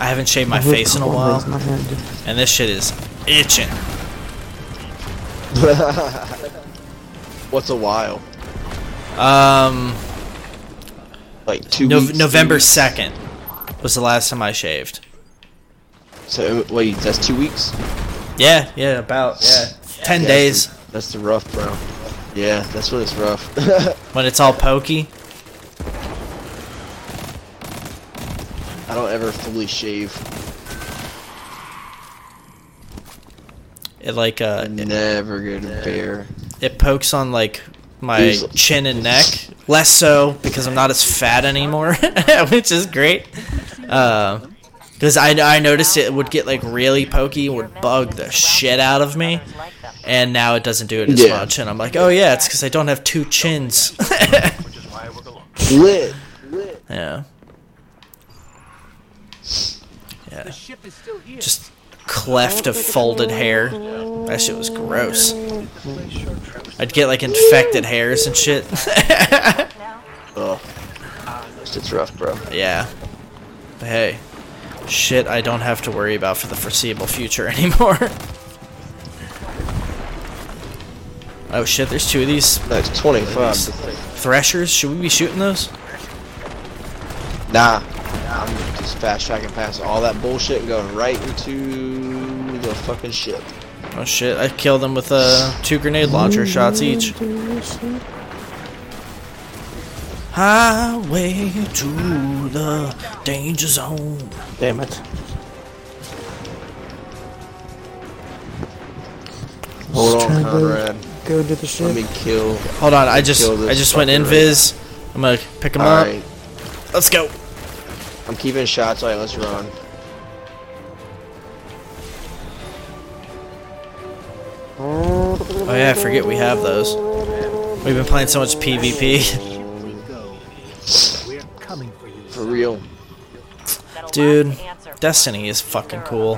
I haven't shaved my face in a while, raised my hand. and this shit is itching. What's a while? Um, Like two Nov- weeks? November weeks? second was the last time I shaved. So wait, that's two weeks. Yeah, yeah, about yeah, ten Yeah, days That's the, that's the rough, bro. Yeah, that's when it's rough. when it's all pokey. I don't ever fully shave. It like uh, I never get a bear. it pokes on like my There's- chin and neck. Less so because I'm not as fat anymore, which is great. Because I, I noticed it would get like really pokey, would bug the shit out of me, and now it doesn't do it as Yeah. much. And I'm like, oh yeah, it's because I don't have two chins. Which is why I work alone. Lit. yeah, The ship is still here. just cleft of folded hair. That shit was gross. I'd get like infected hairs and shit. Ugh. It's rough, bro. Yeah. But hey, shit I don't have to worry about for the foreseeable future anymore. oh shit, there's two of these That's 25. threshers. Should we be shooting those? Nah. I'm just fast tracking past all that bullshit and going right into the fucking ship. Oh shit, I killed them with uh, two grenade launcher shots each. Highway to the danger zone. Damn it. Hold on, trying to- Conrad. Go to the ship. Let me kill. Hold on, I just I just went fucker right invis. I'm gonna pick them up. Alright. Let's go. I'm keeping shots. Alright, let's run. Oh yeah, I forget we have those. We've been playing so much PvP. we go. We're coming for real. Dude, Destiny is fucking cool.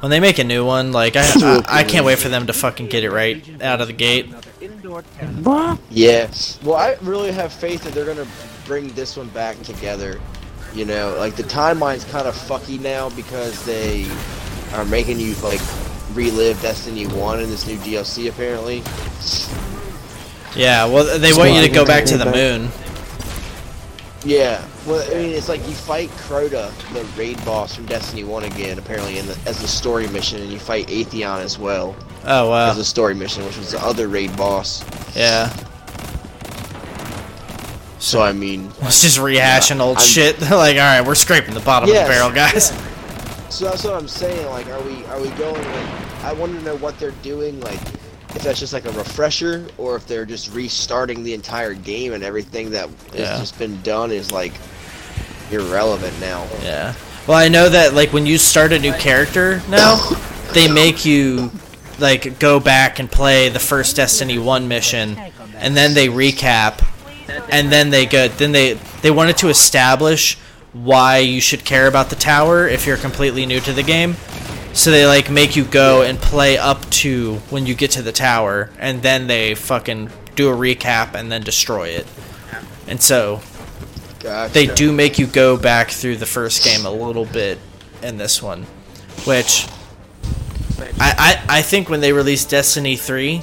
When they make a new one, like I, I, I can't wait for them to fucking get it right out of the gate. Yeah. Well, I really have faith that they're gonna bring this one back together. You know, like the timeline's kind of fucky now because they are making you like relive Destiny One in this new DLC apparently. Yeah, well they want you to go back to the moon. Yeah. Well, I mean, it's like you fight Crota, the raid boss from Destiny One again, apparently in the, as the story mission, and you fight Atheon as well Oh wow. as a story mission, which was the other raid boss. Yeah. So I mean, It's just rehashing old I'm- shit. like, alright, we're scraping the bottom Yes. of the barrel, guys. So that's what I'm saying. Like, are we are we going? Like, I want to know what they're doing. Like, if that's just like a refresher, or if they're just restarting the entire game and everything that Yeah. has just been done is like irrelevant now. Yeah. Well, I know that like when you start a new character now, they make you like go back and play the first Destiny 1 mission and then they recap and then they go then they they wanted to establish why you should care about the tower if you're completely new to the game. So they like make you go and play up to when you get to the tower and then they fucking do a recap and then destroy it. And so Gotcha. they do make you go back through the first game a little bit in this one, which I, I, I think when they release Destiny 3,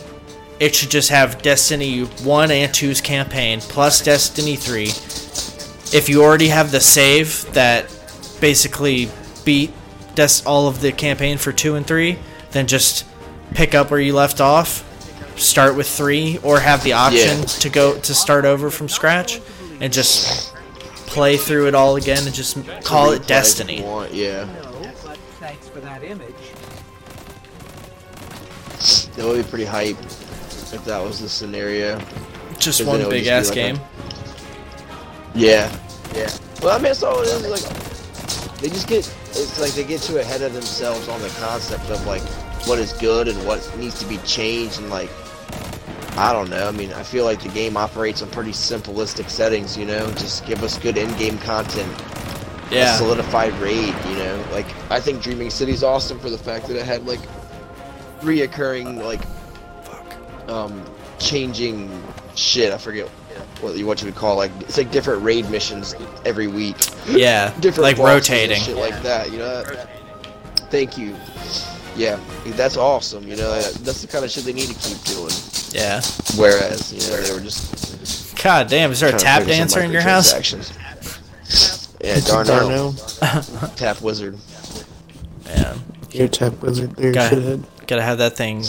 it should just have Destiny 1 and 2's campaign plus Destiny 3. If you already have the save that basically beat Des- all of the campaign for 2 and 3, then just pick up where you left off, start with 3, or have the option Yeah. to go to start over from scratch and just play through it all again and just call it Destiny. want, Yeah, thanks for that image. that would be pretty hype. if that was the scenario. Just one big just ass be like a- game. Yeah, yeah. Well, I mean, all it is. Like, they just get it's like they get too ahead of themselves on the concept of like what is good and what needs to be changed, and like I don't know. I mean, I feel like the game operates on pretty simplistic settings. You know, just give us good in-game content. a Yeah. solidified raid, you know. Like I think Dreaming City's awesome for the fact that it had like reoccurring like um changing shit. I forget what you what you would call like it's like different raid missions every week. Yeah. Different like rotating. shit like that. You know. That, thank you. Yeah, that's awesome. You know, that's the kind of shit they need to keep doing. Yeah. Whereas, you know, they were just God damn, is there a tap dancer in your house? microtransactions. Yeah, Darnell, Darnell. Tap Wizard. Yeah. Your tap wizard. There, Gotta, shithead. gotta have that thing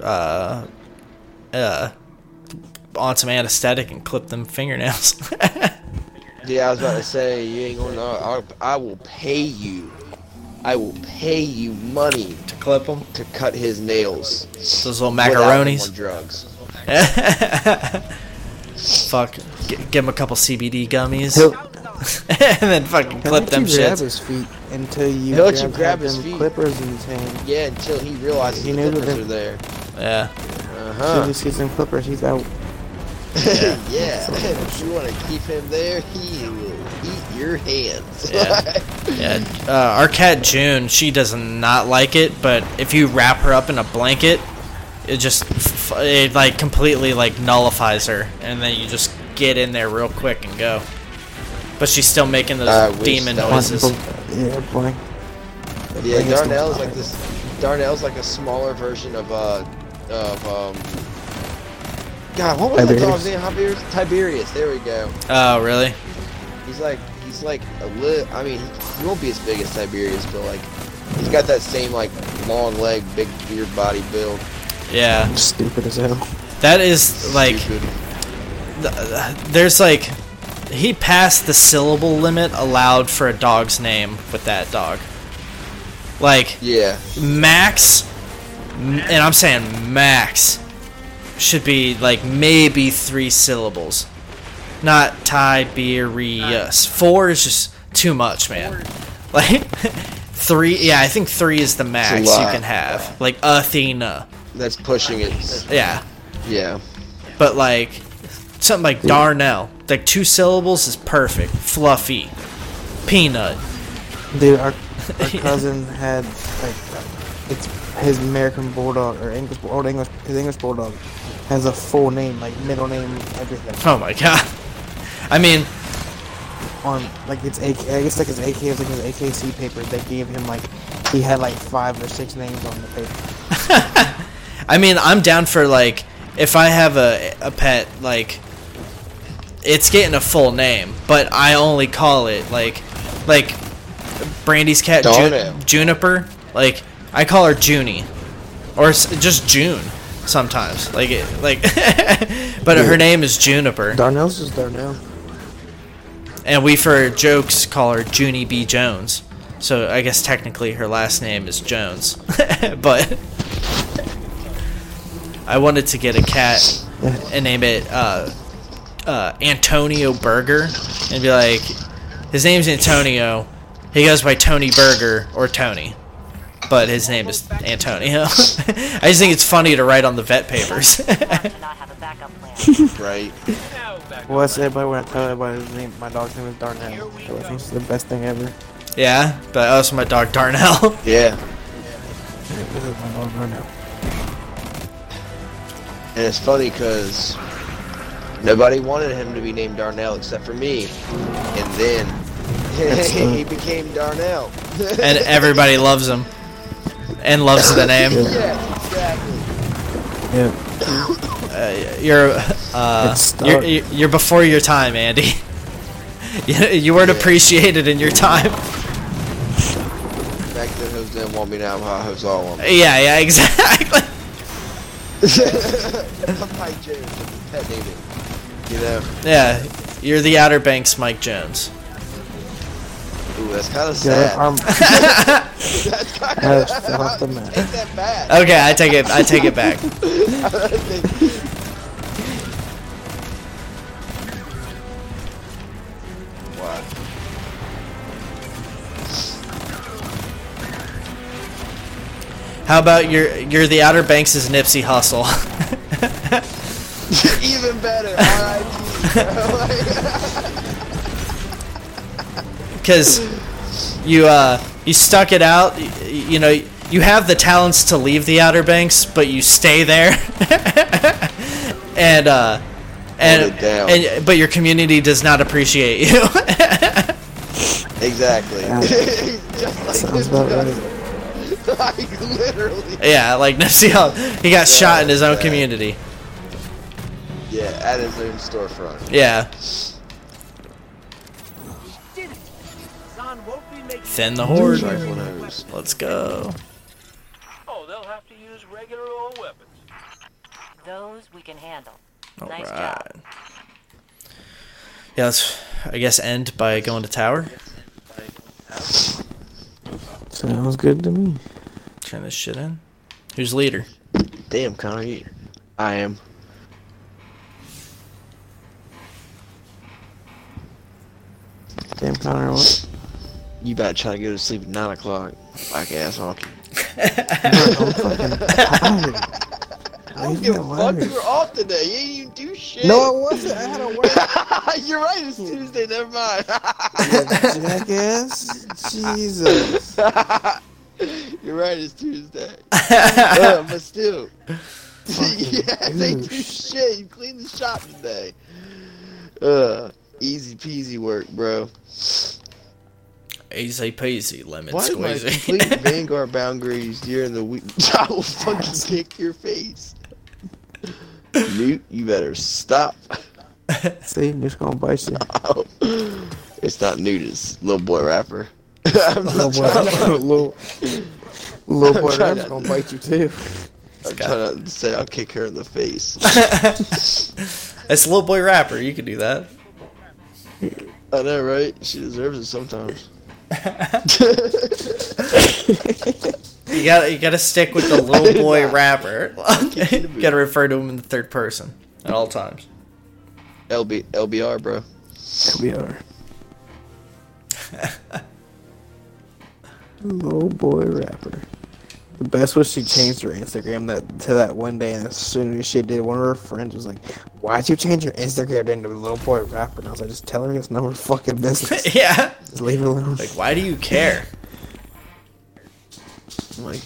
uh uh on some anesthetic and clip them fingernails. Yeah, I was about to say you ain't gonna. I, I will pay you. I will pay you money to clip them. to cut his nails. Those little without him macaronis. on drugs. Fuck. G- give him a couple CBD gummies. He'll, and then fucking he'll clip let them you grab his feet until you He'll let grab, you grab his feet. clippers in his hand. Yeah, until he realizes He the knew that clippers they- are there. Yeah. Uh As soon huh. as he sees them clippers, he's out. Yeah. yeah. if you want to keep him there, he will eat your hands. Yeah. Yeah. Uh, our cat June, she does not like it, but if you wrap her up in a blanket, it just f- it like completely like nullifies her, and then you just get in there real quick and go. But she's still making those I wish demon that was- noises. Yeah, boy. Yeah, Bring Darnell's like this. Darnell's like a smaller version of uh of um. God, what was that dog's name? Tiberius. Tiberius. There we go. Oh, really? He's like he's like a lit. I mean, he, he won't be as big as Tiberius, but like he's got that same like long leg, big beard body build. Yeah. Stupid as hell. That is like Stupid. th- there's like he passed the syllable limit allowed for a dog's name with that dog. Like Yeah. max, and I'm saying max, should be like maybe three syllables, not Tiberius. Four is just too much, man. Like three, yeah, I think three is the max you can have. Like Athena, That's pushing it. yeah, Yeah. but like something like Darnell, like two syllables is perfect. Fluffy, peanut. Dude, our, our cousin had like it's his American bulldog or English old English his English bulldog has a full name like middle name everything Oh my god. I mean, on like it's AK I guess like his AK was like his AKC paper they gave him like he had like five or six names on the paper. I mean, I'm down for like if I have a a pet like it's getting a full name, but I only call it like like Brandy's cat Ju- Juniper. Like I call her Junie, or just June sometimes. Like it, like, but her name is Juniper, Darnell's just Darnell. and we for jokes call her Junie B Jones. So I guess technically her last name is Jones, but I wanted to get a cat and name it uh, uh, Antonio Burger and be like, his name's Antonio. He goes by Tony Burger or Tony, but his name is Antonio. I just think it's funny to write on the vet papers. to not have a backup plan. Right. Well, that's everybody when I tell everybody his name my dog's name is Darnell. So I think it's the best thing ever. yeah, but also my dog Darnell. Yeah. This is my dog Darnell. And it's funny because nobody wanted him to be named Darnell except for me. And then he became Darnell. and everybody loves him and loves the name. yeah, exactly. Yeah. Uh, you're uh, you're, you're before your time, Andy. you, you weren't appreciated in your time. Back then, hoes didn't want me now. How hoes all want me. Yeah, yeah, exactly. I'm Mike James, pet naming. You know? Yeah, you're the Outer Banks Mike Jones. Ooh, that's kind of Yeah, sad. arm that's kind of just fell off the map. ain't that bad. Okay, I take it. I take it back. Wow. How about you're you're the Outer Banks' is Nipsey Hussle? Even better. R.I.P. because you uh you stuck it out. You, you know you have the talents to leave the Outer Banks, but you stay there, and uh and, it down. and but your community does not appreciate you. exactly. Like Sounds about right. like literally. yeah, like Nipsey Hussle, he got shot in his own yeah. community. Yeah, at his own storefront. Yeah, thin the horde. Let's go. Oh, they'll have to use regular old weapons. Those we can handle. All nice right. job. Yeah, let's I guess end by going to tower. Sounds good to me. Turn this shit in. Who's leader? Damn, Connor, you. I am. Damn Connor, what? You better try to go to sleep at 9 o'clock. Black ass honky. I'm fucking tired. I don't give a fuck. You were off today. You ain't even do shit. No, I wasn't. I had to work. You're right. It's Tuesday. Never mind. Jackass. Jesus. You're right. It's Tuesday. uh, but still. yeah, they do shit. You cleaned the shop today. Uh, easy peasy work, bro. Easy peasy, lemon Why am I squeezy. complete Vanguard bounties during the week? I will fucking kick your face. Newt, you better stop. See, I'm just gonna bite you. it's not Newt, it's little boy rapper. I'm not Little boy, trying to- little, little boy, I'm to- gonna bite you too. I'm trying to say I'll kick her in the face. It's little boy rapper. You can do that. I know, right? She deserves it sometimes. You got you got to stick with the little boy rapper. you got to refer to him in the third person at all times. LB, LBR, bro. We are. Little boy rapper. The best was she changed her Instagram that to that one day, and as soon as she did, one of her friends was like, "Why'd you change your Instagram into little boy rapper?" And I was like, "Just tell her it's none of her fucking business. yeah. Just leave it alone." Like, why do you care? I'm like,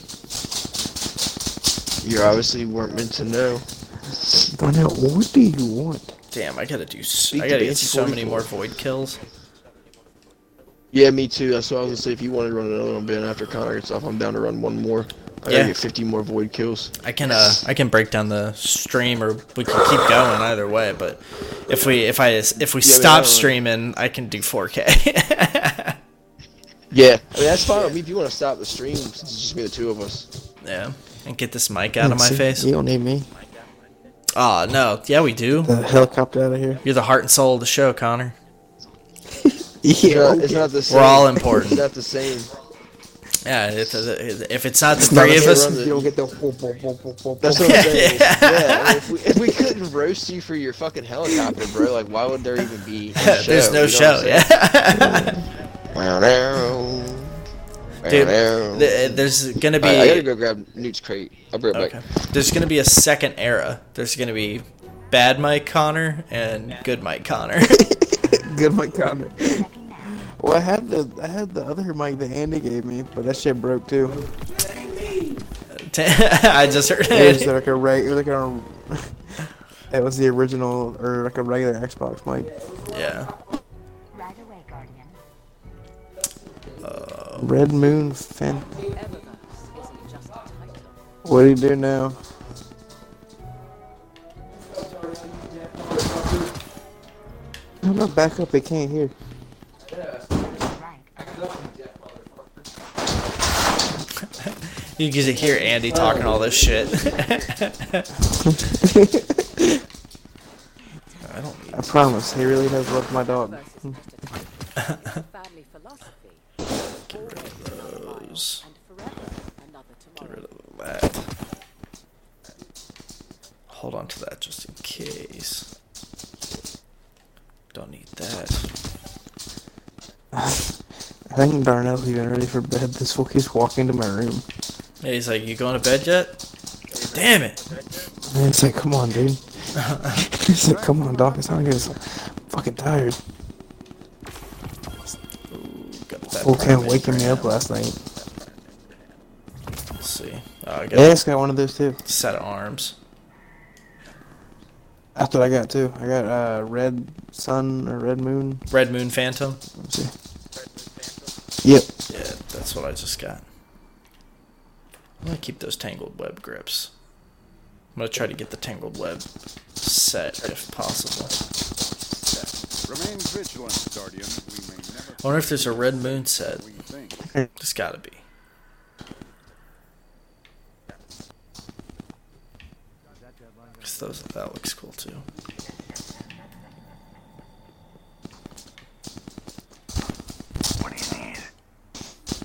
you obviously weren't meant to know. Find out what do you want? Damn, I gotta do. s- Speak I gotta get Banshee so many more void kills. Yeah, me too. That's what I was gonna say. If you want to run another one, Ben, after Connor gets off, I'm down to run one more. I Yeah. get 50 more void kills. I can uh I can break down the stream or we can keep going either way. But if we if I if we Yeah, I I stop don't- streaming, I can do 4K. Yeah, I mean that's fine with me. If you want to stop the stream, since it's just me, the two of us. yeah, and get this mic out of my See, face. You don't need me. Oh no, yeah we do. The helicopter out of here. You're the heart and soul of the show, Connor. It's Yeah, not, it's not the same. We're all important. It's not the same. Yeah, it, uh, if it's not the It's not three of us, same. You don't get the. That's what I'm saying. yeah, if, we, if we couldn't roast you for your fucking helicopter, bro, like why would there even be? A show, there's no show. what I'm saying? Yeah, dude, th- uh, there's gonna be. I, I gotta go grab Newt's crate. I'll be right Okay. back. There's gonna be a second era. There's gonna be bad Mike Connor and good Mike Connor. Good Mike Connor. Well, I had the I had the other mic that Andy gave me, but that shit broke too. I just heard It was like a reg, it was like a. It was the original or like a regular Xbox mic. Yeah. Right away, Guardian. Red Moon Fan. What do you do now? I'm not back up. It can't hear. Right. You can hear Andy talking all this shit. I don't I promise. He really does love my dog. Family philosophy. Those. And forever another Get rid of that. Hold on to that just in case. Don't need that. I think Darnell's even ready for bed. This fool keeps walking to my room. Yeah, he's like, "You going to bed yet?" Damn it! And it's like, come on, dude. it's like, come on, dog. It's not good. It's like, I'm fucking tired. Ooh, got that Fool primate waking me up last night. Let's see. Oh, I it's got one of those too. set of arms. That's what I got too. I got uh, Red Sun or Red Moon. Red Moon Phantom. Let's see. Yep. Yeah, that's what I just got. I'm gonna keep those tangled web grips. I'm gonna try to get the tangled web set if possible. Remain vigilant, Guardian. We may never I wonder if there's a red moon set. we think. There's gotta be. Cause those that looks cool too. What do you need?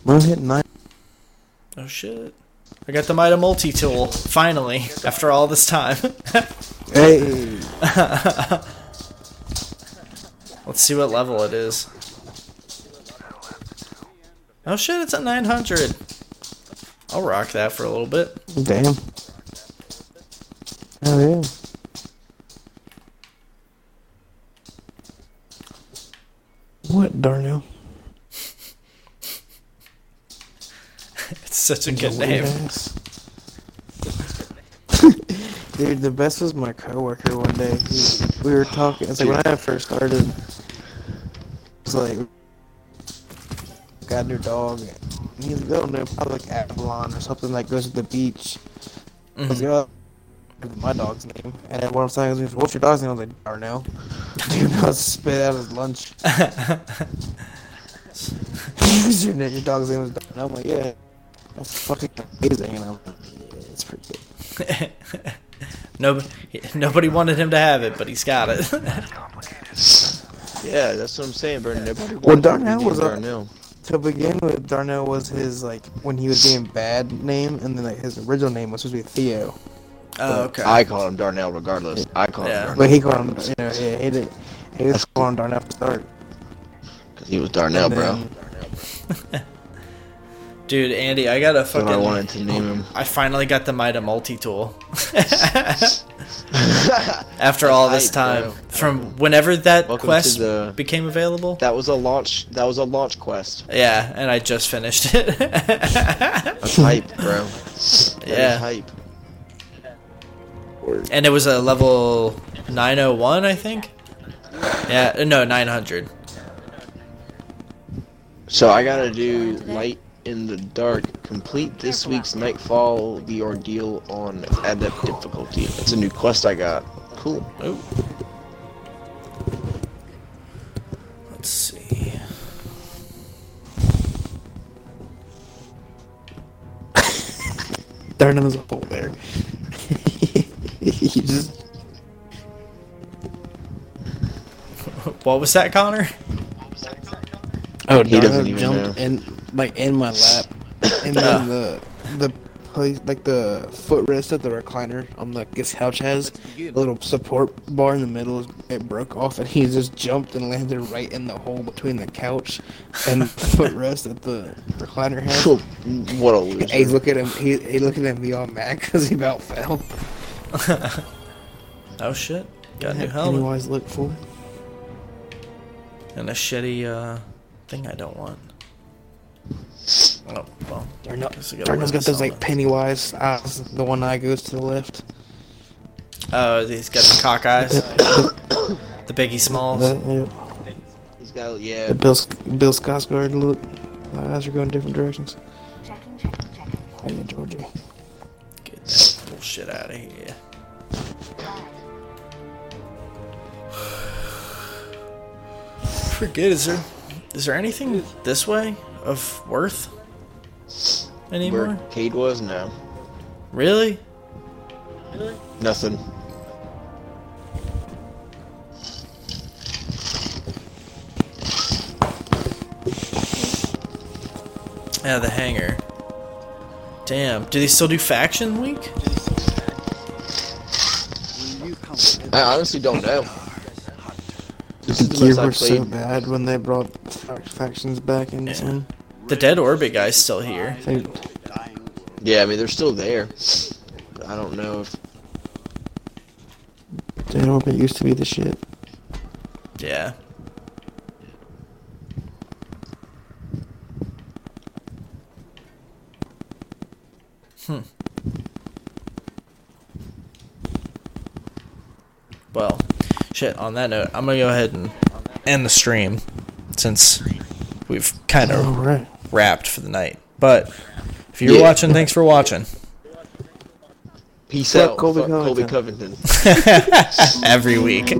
Moon hit nine. Oh shit! I got the Mida multi tool finally after all this time. Hey. Let's see what level it is. Oh shit! It's at 900. I'll rock that for a little bit. Damn. Oh yeah. What, Darnell? It's such a good name. Dude, the best was my coworker one day. He, we were talking. It's like when I first started. It's like got a new dog. And he's going to probably like Avalon or something that goes to the beach. Mm-hmm. I was like, oh, my dog's name. And then what I'm saying is, what's your dog's name? I was like, Darnell. Dude, I was spit out his lunch. your, your dog's name is Darnell. I'm like, yeah. That's fucking amazing. And I'm like, yeah, it's pretty good. nobody, nobody wanted him to have it, but he's got it. Yeah, that's what I'm saying, bro. Nobody Well, wanted to be Darnell was a- Darnell. To begin with, Darnell was his, like, when he was getting bad name, and then, like, his original name was supposed to be Theo. Oh, okay. I call him Darnell regardless. I call Yeah. him But he called him, you know, yeah, he did. He was calling him Darnell to start. because he was Darnell, And bro. Dude, Andy, I got a So fucking. I wanted to name him. I finally got the Mida multi tool. After all this time, from whenever that Welcome quest the- became available. That was a launch. That was a launch quest. Yeah, and I just finished it. That's hype, bro. That is Yeah. hype. And it was a level 901, I think. Yeah, no, 900. So I gotta do light in the dark. Complete this week's Nightfall the ordeal on adept difficulty. It's a new quest I got. Cool. Oh. Let's see. Darn, there's a hole there. he just. What was that, Connor? Oh, He doesn't even jumped know. in, like, in my lap. And then the, the place, like, the footrest of the recliner on the guest couch has a little support bar in the middle. It broke off, and he just jumped and landed right in the hole between the couch and the footrest that the recliner has. what a And he's loser. looking at him. He, he looking at me all mad because he about fell. Oh shit! Got a new That helmet Pennywise look fool. and a shitty uh, thing I don't want. Oh well. Darnell, Guess I gotta Darnell's wear got those like helmet. Pennywise eyes. The one eye goes to the left. Oh, he's got the cock eyes. the Biggie Smalls. The, yeah, He's got yeah. the Bill Bill Skarsgård look. The eyes are going different directions. Checking, checking, checking. Yeah, Georgie. Get that bullshit out of here. forget. Is there is there anything this way of worth anymore? Where Cayde was no. Really? Really? Nothing. Yeah, the hangar. Damn. Do they still do faction week? I honestly don't know. This is the Gear most I were so bad when they brought factions back in. Some. The Dead Orbit guy's still here. Yeah, I mean they're still there. I don't know if Dead Orbit used to be the shit. Yeah. Hmm. Well, shit, on that note, I'm gonna go ahead and end the stream since we've kind of Alright. wrapped for the night. But if you're Yeah. watching, thanks for watching. peace Fuck out, Colby fuck Colby Covington. Covington. Every week.